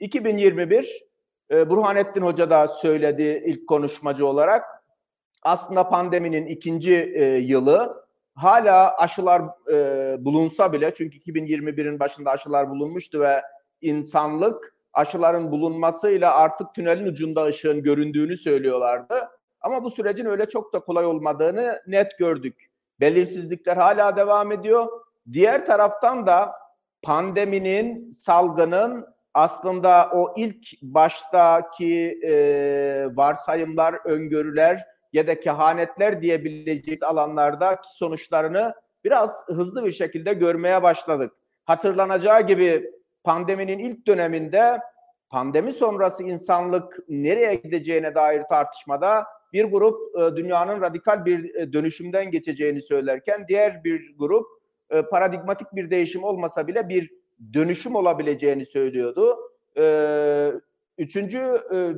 2021 e, Burhanettin Hoca da söyledi ilk konuşmacı olarak. Aslında pandeminin ikinci e, yılı hala aşılar e, bulunsa bile çünkü 2021'in başında aşılar bulunmuştu ve insanlık aşıların bulunmasıyla artık tünelin ucunda ışığın göründüğünü söylüyorlardı. Ama bu sürecin öyle çok da kolay olmadığını net gördük. Belirsizlikler hala devam ediyor. Diğer taraftan da pandeminin, salgının aslında o ilk baştaki e, varsayımlar, öngörüler ya da kehanetler diyebileceğiz alanlarda sonuçlarını biraz hızlı bir şekilde görmeye başladık. Hatırlanacağı gibi pandeminin ilk döneminde pandemi sonrası insanlık nereye gideceğine dair tartışmada bir grup e, dünyanın radikal bir e, dönüşümden geçeceğini söylerken diğer bir grup e, paradigmatik bir değişim olmasa bile bir dönüşüm olabileceğini söylüyordu. Üçüncü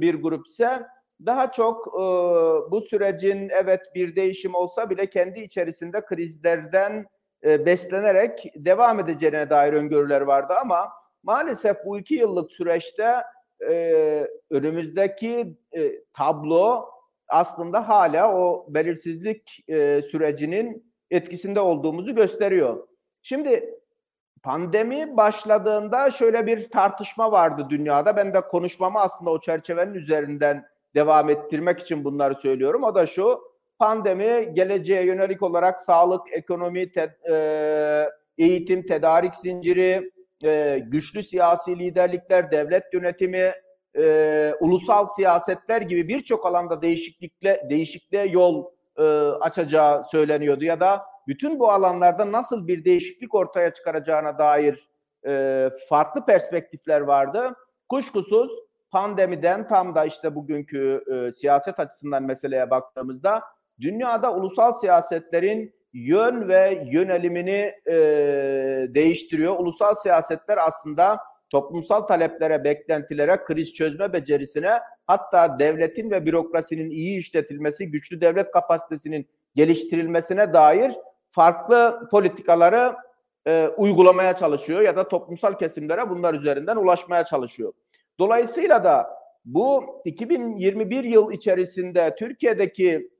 bir grup ise daha çok e, bu sürecin evet bir değişim olsa bile kendi içerisinde krizlerden e, beslenerek devam edeceğine dair öngörüler vardı ama maalesef bu iki yıllık süreçte e, önümüzdeki e, tablo aslında hala o belirsizlik e, sürecinin etkisinde olduğumuzu gösteriyor. Şimdi pandemi başladığında şöyle bir tartışma vardı dünyada. Ben de konuşmamı aslında o çerçevenin üzerinden devam ettirmek için bunları söylüyorum. O da şu, pandemi geleceğe yönelik olarak sağlık, ekonomi, te, e, eğitim, tedarik zinciri, e, güçlü siyasi liderlikler, devlet yönetimi, e, ulusal siyasetler gibi birçok alanda değişiklikle değişikliğe yol e, açacağı söyleniyordu ya da bütün bu alanlarda nasıl bir değişiklik ortaya çıkaracağına dair e, farklı perspektifler vardı. Kuşkusuz pandemiden tam da işte bugünkü e, siyaset açısından meseleye baktığımızda dünyada ulusal siyasetlerin yön ve yönelimini e, değiştiriyor. Ulusal siyasetler aslında toplumsal taleplere, beklentilere, kriz çözme becerisine hatta devletin ve bürokrasinin iyi işletilmesi, güçlü devlet kapasitesinin geliştirilmesine dair farklı politikaları e, uygulamaya çalışıyor ya da toplumsal kesimlere bunlar üzerinden ulaşmaya çalışıyor. Dolayısıyla da bu 2021 yıl içerisinde Türkiye'deki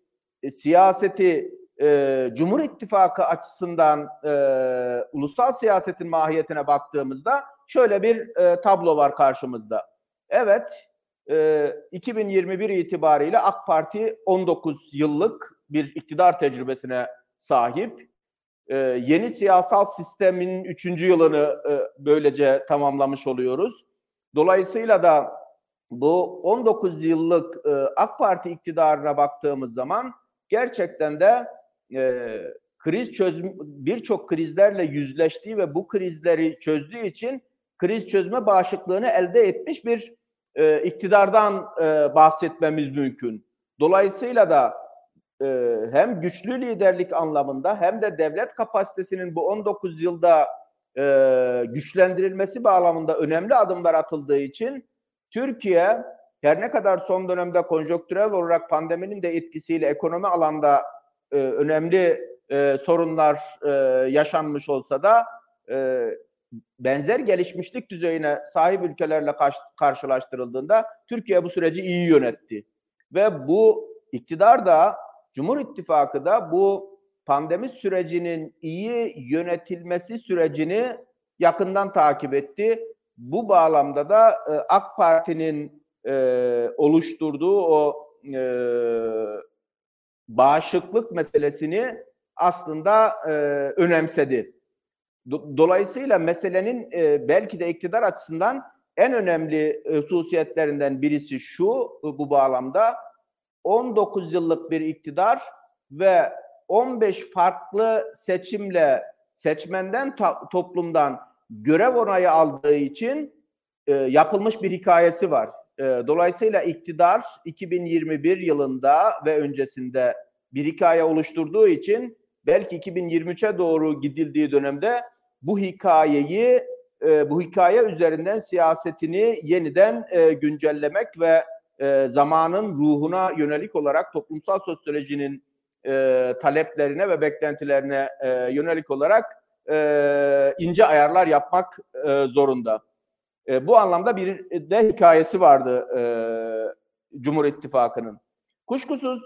e, siyaseti e, Cumhur İttifakı açısından e, ulusal siyasetin mahiyetine baktığımızda şöyle bir e, tablo var karşımızda. Evet, e, 2021 itibariyle AK Parti 19 yıllık bir iktidar tecrübesine sahip. E, yeni siyasal sistemin 3. yılını e, böylece tamamlamış oluyoruz. Dolayısıyla da bu 19 yıllık e, AK Parti iktidarına baktığımız zaman gerçekten de e, kriz çözüm birçok krizlerle yüzleştiği ve bu krizleri çözdüğü için kriz çözme bağışıklığını elde etmiş bir e, iktidardan e, bahsetmemiz mümkün. Dolayısıyla da e, hem güçlü liderlik anlamında hem de devlet kapasitesinin bu 19 yılda e, güçlendirilmesi bağlamında önemli adımlar atıldığı için Türkiye her ne kadar son dönemde konjonktürel olarak pandeminin de etkisiyle ekonomi alanda e, önemli e, sorunlar e, yaşanmış olsa da e, benzer gelişmişlik düzeyine sahip ülkelerle karş, karşılaştırıldığında Türkiye bu süreci iyi yönetti. Ve bu iktidar da Cumhur İttifakı da bu pandemi sürecinin iyi yönetilmesi sürecini yakından takip etti. Bu bağlamda da e, AK Parti'nin e, oluşturduğu o e, bağışıklık meselesini aslında e, önemsedi. Dolayısıyla meselenin e, belki de iktidar açısından en önemli hususiyetlerinden birisi şu bu bağlamda 19 yıllık bir iktidar ve 15 farklı seçimle seçmenden toplumdan görev onayı aldığı için e, yapılmış bir hikayesi var. E, dolayısıyla iktidar 2021 yılında ve öncesinde bir hikaye oluşturduğu için belki 2023'e doğru gidildiği dönemde bu hikayeyi e, bu hikaye üzerinden siyasetini yeniden e, güncellemek ve e, zamanın ruhuna yönelik olarak toplumsal sosyolojinin e, taleplerine ve beklentilerine e, yönelik olarak e, ince ayarlar yapmak e, zorunda. E, bu anlamda bir de hikayesi vardı e, Cumhur İttifakı'nın. Kuşkusuz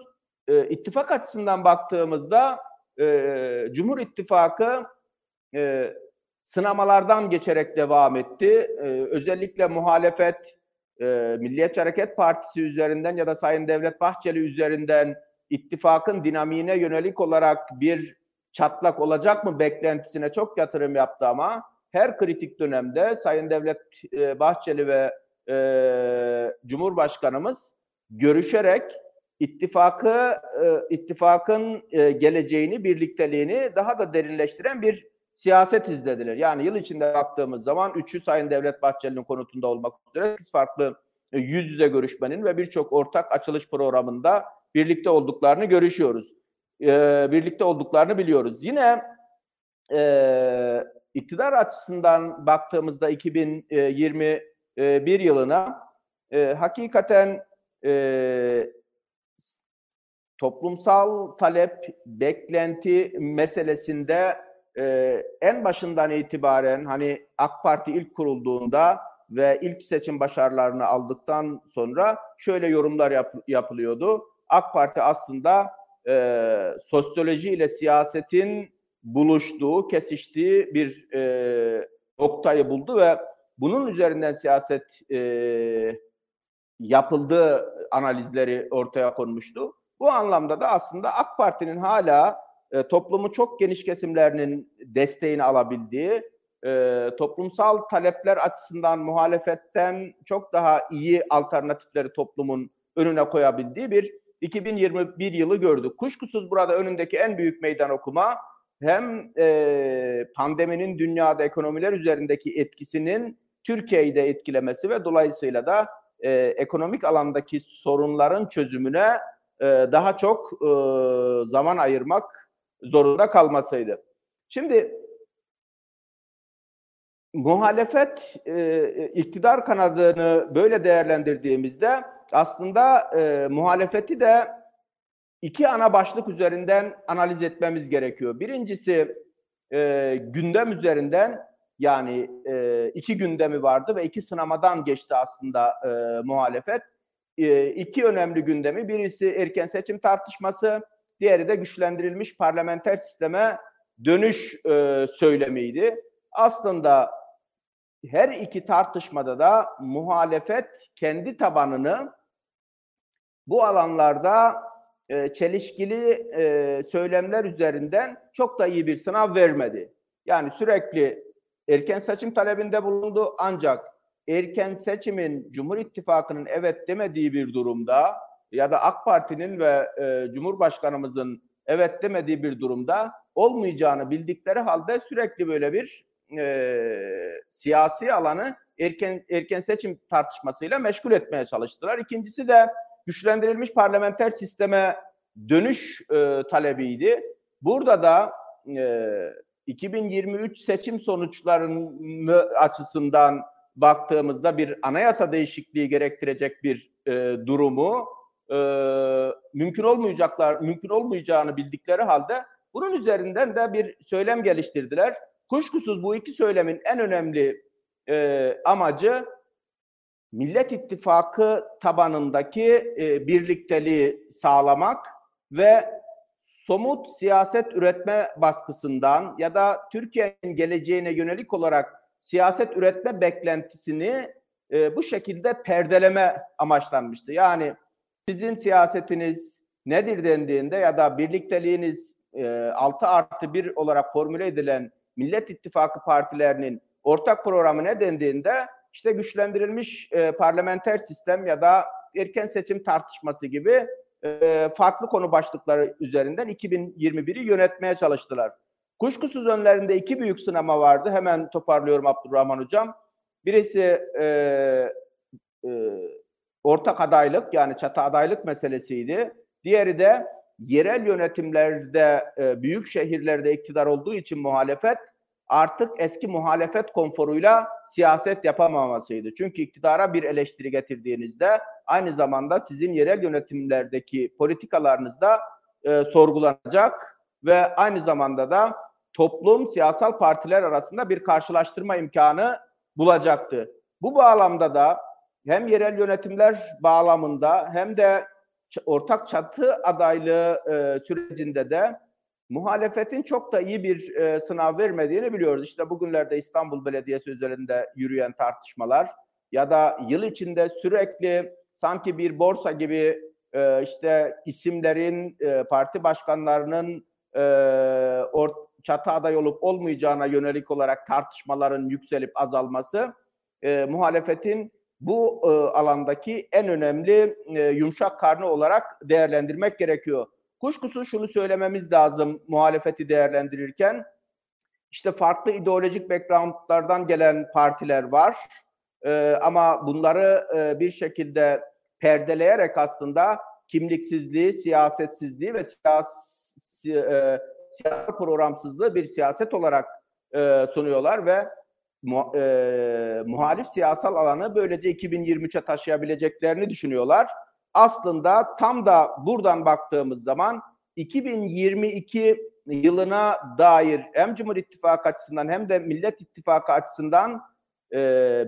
e, ittifak açısından baktığımızda e, Cumhur İttifakı e, sınamalardan geçerek devam etti. E, özellikle muhalefet e, Milliyetçi Hareket Partisi üzerinden ya da Sayın Devlet Bahçeli üzerinden ittifakın dinamiğine yönelik olarak bir çatlak olacak mı beklentisine çok yatırım yaptı ama her kritik dönemde Sayın Devlet e, Bahçeli ve e, Cumhurbaşkanımız görüşerek ittifakı e, ittifakın e, geleceğini, birlikteliğini daha da derinleştiren bir siyaset izlediler. Yani yıl içinde baktığımız zaman üçü Sayın Devlet Bahçeli'nin konutunda olmak üzere farklı yüz yüze görüşmenin ve birçok ortak açılış programında birlikte olduklarını görüşüyoruz. E, birlikte olduklarını biliyoruz. Yine e, iktidar açısından baktığımızda 2021 yılına e, hakikaten e, toplumsal talep, beklenti meselesinde e, en başından itibaren hani AK Parti ilk kurulduğunda ve ilk seçim başarılarını aldıktan sonra şöyle yorumlar yap, yapılıyordu. AK Parti aslında e, sosyoloji ile siyasetin buluştuğu, kesiştiği bir e, noktayı buldu ve bunun üzerinden siyaset e, yapıldığı analizleri ortaya konmuştu. Bu anlamda da aslında AK Parti'nin hala e, toplumu çok geniş kesimlerinin desteğini alabildiği, e, toplumsal talepler açısından muhalefetten çok daha iyi alternatifleri toplumun önüne koyabildiği bir 2021 yılı gördük. Kuşkusuz burada önündeki en büyük meydan okuma hem e, pandeminin dünyada ekonomiler üzerindeki etkisinin Türkiye'yi de etkilemesi ve dolayısıyla da e, ekonomik alandaki sorunların çözümüne e, daha çok e, zaman ayırmak zorunda kalmasıydı. Şimdi muhalefet e, iktidar kanadını böyle değerlendirdiğimizde aslında e, muhalefeti de iki ana başlık üzerinden analiz etmemiz gerekiyor. Birincisi e, gündem üzerinden yani e, iki gündemi vardı ve iki sınamadan geçti aslında e, muhalefet. E, iki önemli gündemi birisi erken seçim tartışması, diğeri de güçlendirilmiş parlamenter sisteme dönüş e, söylemiydi. Aslında her iki tartışmada da muhalefet kendi tabanını bu alanlarda e, çelişkili e, söylemler üzerinden çok da iyi bir sınav vermedi. Yani sürekli erken seçim talebinde bulundu ancak erken seçimin Cumhur İttifakı'nın evet demediği bir durumda ya da AK Parti'nin ve e, Cumhurbaşkanımızın evet demediği bir durumda olmayacağını bildikleri halde sürekli böyle bir e, siyasi alanı erken erken seçim tartışmasıyla meşgul etmeye çalıştılar. İkincisi de güçlendirilmiş parlamenter sisteme dönüş e, talebiydi. Burada da e, 2023 seçim sonuçlarını açısından baktığımızda bir anayasa değişikliği gerektirecek bir e, durumu e, mümkün olmayacaklar mümkün olmayacağını bildikleri halde bunun üzerinden de bir söylem geliştirdiler. Kuşkusuz bu iki söylemin en önemli e, amacı Millet İttifakı tabanındaki e, birlikteliği sağlamak ve somut siyaset üretme baskısından ya da Türkiye'nin geleceğine yönelik olarak siyaset üretme beklentisini e, bu şekilde perdeleme amaçlanmıştı. Yani sizin siyasetiniz nedir dendiğinde ya da birlikteliğiniz e, 6 artı 1 olarak formüle edilen Millet İttifakı partilerinin ortak programı ne dendiğinde işte güçlendirilmiş e, parlamenter sistem ya da erken seçim tartışması gibi e, farklı konu başlıkları üzerinden 2021'i yönetmeye çalıştılar. Kuşkusuz önlerinde iki büyük sınama vardı. Hemen toparlıyorum Abdurrahman Hocam. Birisi e, e, ortak adaylık yani çatı adaylık meselesiydi. Diğeri de yerel yönetimlerde, e, büyük şehirlerde iktidar olduğu için muhalefet artık eski muhalefet konforuyla siyaset yapamamasıydı. Çünkü iktidara bir eleştiri getirdiğinizde aynı zamanda sizin yerel yönetimlerdeki politikalarınız da e, sorgulanacak ve aynı zamanda da toplum siyasal partiler arasında bir karşılaştırma imkanı bulacaktı. Bu bağlamda da hem yerel yönetimler bağlamında hem de ortak çatı adaylığı e, sürecinde de muhalefetin çok da iyi bir e, sınav vermediğini biliyoruz. İşte bugünlerde İstanbul Belediyesi üzerinde yürüyen tartışmalar ya da yıl içinde sürekli sanki bir borsa gibi e, işte isimlerin, e, parti başkanlarının e, or, çatı aday olup olmayacağına yönelik olarak tartışmaların yükselip azalması e, muhalefetin bu e, alandaki en önemli e, yumuşak karnı olarak değerlendirmek gerekiyor. Kuşkusuz şunu söylememiz lazım muhalefeti değerlendirirken. İşte farklı ideolojik backgroundlardan gelen partiler var. E, ama bunları e, bir şekilde perdeleyerek aslında kimliksizliği, siyasetsizliği ve siyasi, e, siyasal programsızlığı bir siyaset olarak e, sunuyorlar ve mu, e, muhalif siyasal alanı böylece 2023'e taşıyabileceklerini düşünüyorlar. Aslında tam da buradan baktığımız zaman 2022 yılına dair hem Cumhur İttifakı açısından hem de Millet İttifakı açısından e,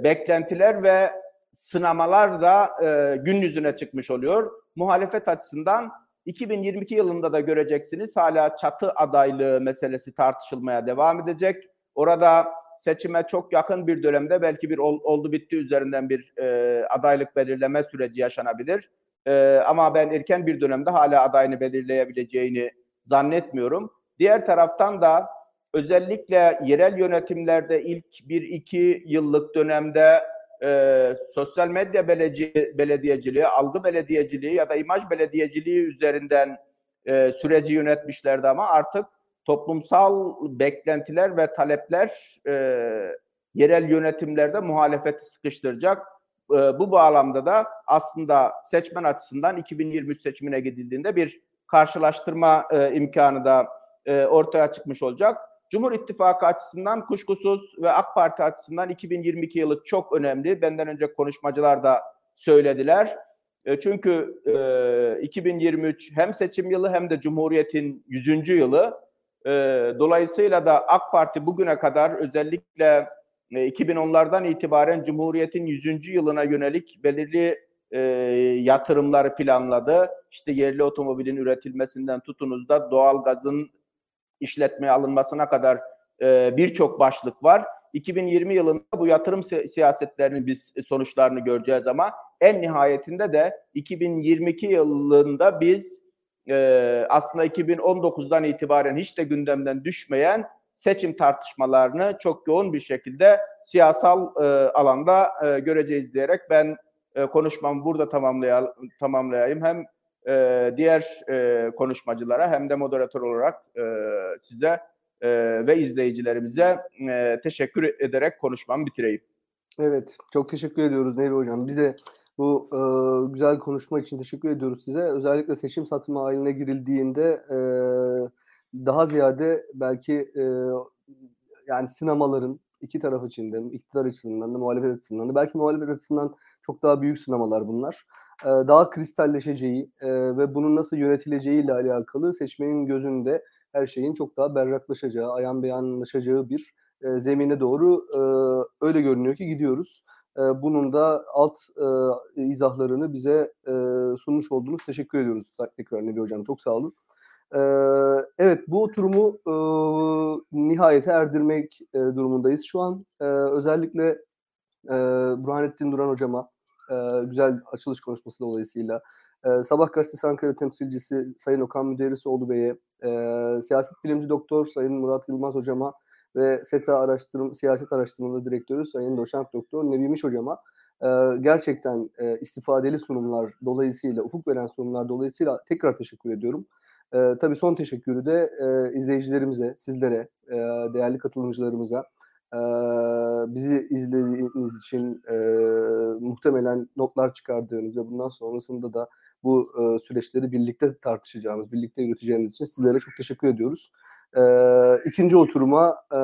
beklentiler ve sınamalar da e, gün yüzüne çıkmış oluyor. Muhalefet açısından 2022 yılında da göreceksiniz hala çatı adaylığı meselesi tartışılmaya devam edecek. Orada seçime çok yakın bir dönemde belki bir ol, oldu bitti üzerinden bir e, adaylık belirleme süreci yaşanabilir. E, ama ben erken bir dönemde hala adayını belirleyebileceğini zannetmiyorum. Diğer taraftan da özellikle yerel yönetimlerde ilk bir iki yıllık dönemde e, sosyal medya belediye, belediyeciliği, algı belediyeciliği ya da imaj belediyeciliği üzerinden e, süreci yönetmişlerdi ama artık toplumsal beklentiler ve talepler e, yerel yönetimlerde muhalefeti sıkıştıracak. E, bu bağlamda da aslında seçmen açısından 2023 seçimine gidildiğinde bir karşılaştırma e, imkanı da e, ortaya çıkmış olacak. Cumhur İttifakı açısından kuşkusuz ve AK Parti açısından 2022 yılı çok önemli. Benden önce konuşmacılar da söylediler. E, çünkü e, 2023 hem seçim yılı hem de Cumhuriyet'in 100. yılı. E, dolayısıyla da AK Parti bugüne kadar özellikle e, 2010'lardan itibaren Cumhuriyet'in 100. yılına yönelik belirli e, yatırımları planladı. İşte yerli otomobilin üretilmesinden tutunuz da doğal gazın işletmeye alınmasına kadar e, birçok başlık var. 2020 yılında bu yatırım si- siyasetlerinin biz sonuçlarını göreceğiz ama en nihayetinde de 2022 yılında biz e, aslında 2019'dan itibaren hiç de gündemden düşmeyen seçim tartışmalarını çok yoğun bir şekilde siyasal e, alanda e, göreceğiz diyerek ben e, konuşmamı burada tamamlayayım, tamamlayayım. Hem e, diğer e, konuşmacılara hem de moderatör olarak e, size e, ve izleyicilerimize e, teşekkür ederek konuşmamı bitireyim. Evet, çok teşekkür ediyoruz Nevi Hocam. Biz de bu e, güzel konuşma için teşekkür ediyoruz size. Özellikle seçim satımı haline girildiğinde e, daha ziyade belki e, yani sinemaların iki taraf için de, iktidar açısından da, muhalefet açısından da, belki muhalefet açısından çok daha büyük sinemalar bunlar. E, daha kristalleşeceği e, ve bunun nasıl yönetileceği ile alakalı seçmenin gözünde her şeyin çok daha berraklaşacağı, ayan beyanlaşacağı bir e, zemine doğru e, öyle görünüyor ki gidiyoruz. E, bunun da alt e, izahlarını bize e, sunmuş oldunuz. Teşekkür ediyoruz tekrar Nebi Hocam. Çok sağ olun. E, evet bu oturumu e, nihayete erdirmek e, durumundayız şu an. E, özellikle e, Burhanettin Duran Hocama e, güzel açılış konuşması dolayısıyla e, Sabah Gazetesi Ankara temsilcisi Sayın Okan Müderrisoğlu Bey'e, e, siyaset bilimci doktor Sayın Murat Yılmaz Hocama ve SETA araştırma, siyaset araştırmaları direktörü Sayın Doçent Doktor Nevimiş Hocama e, gerçekten e, istifadeli sunumlar dolayısıyla, ufuk veren sunumlar dolayısıyla tekrar teşekkür ediyorum. E, tabii son teşekkürü de e, izleyicilerimize, sizlere, e, değerli katılımcılarımıza, e, bizi izlediğiniz için e, muhtemelen notlar çıkardığınız ve bundan sonrasında da bu e, süreçleri birlikte tartışacağımız, birlikte yürüteceğimiz için sizlere çok teşekkür ediyoruz. E, ikinci oturuma e,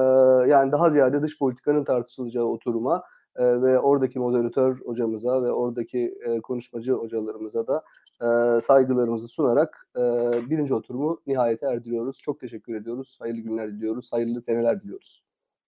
yani daha ziyade dış politikanın tartışılacağı oturuma e, ve oradaki moderatör hocamıza ve oradaki e, konuşmacı hocalarımıza da e, saygılarımızı sunarak e, birinci oturumu nihayete erdiriyoruz. Çok teşekkür ediyoruz. Hayırlı günler diliyoruz. Hayırlı seneler diliyoruz.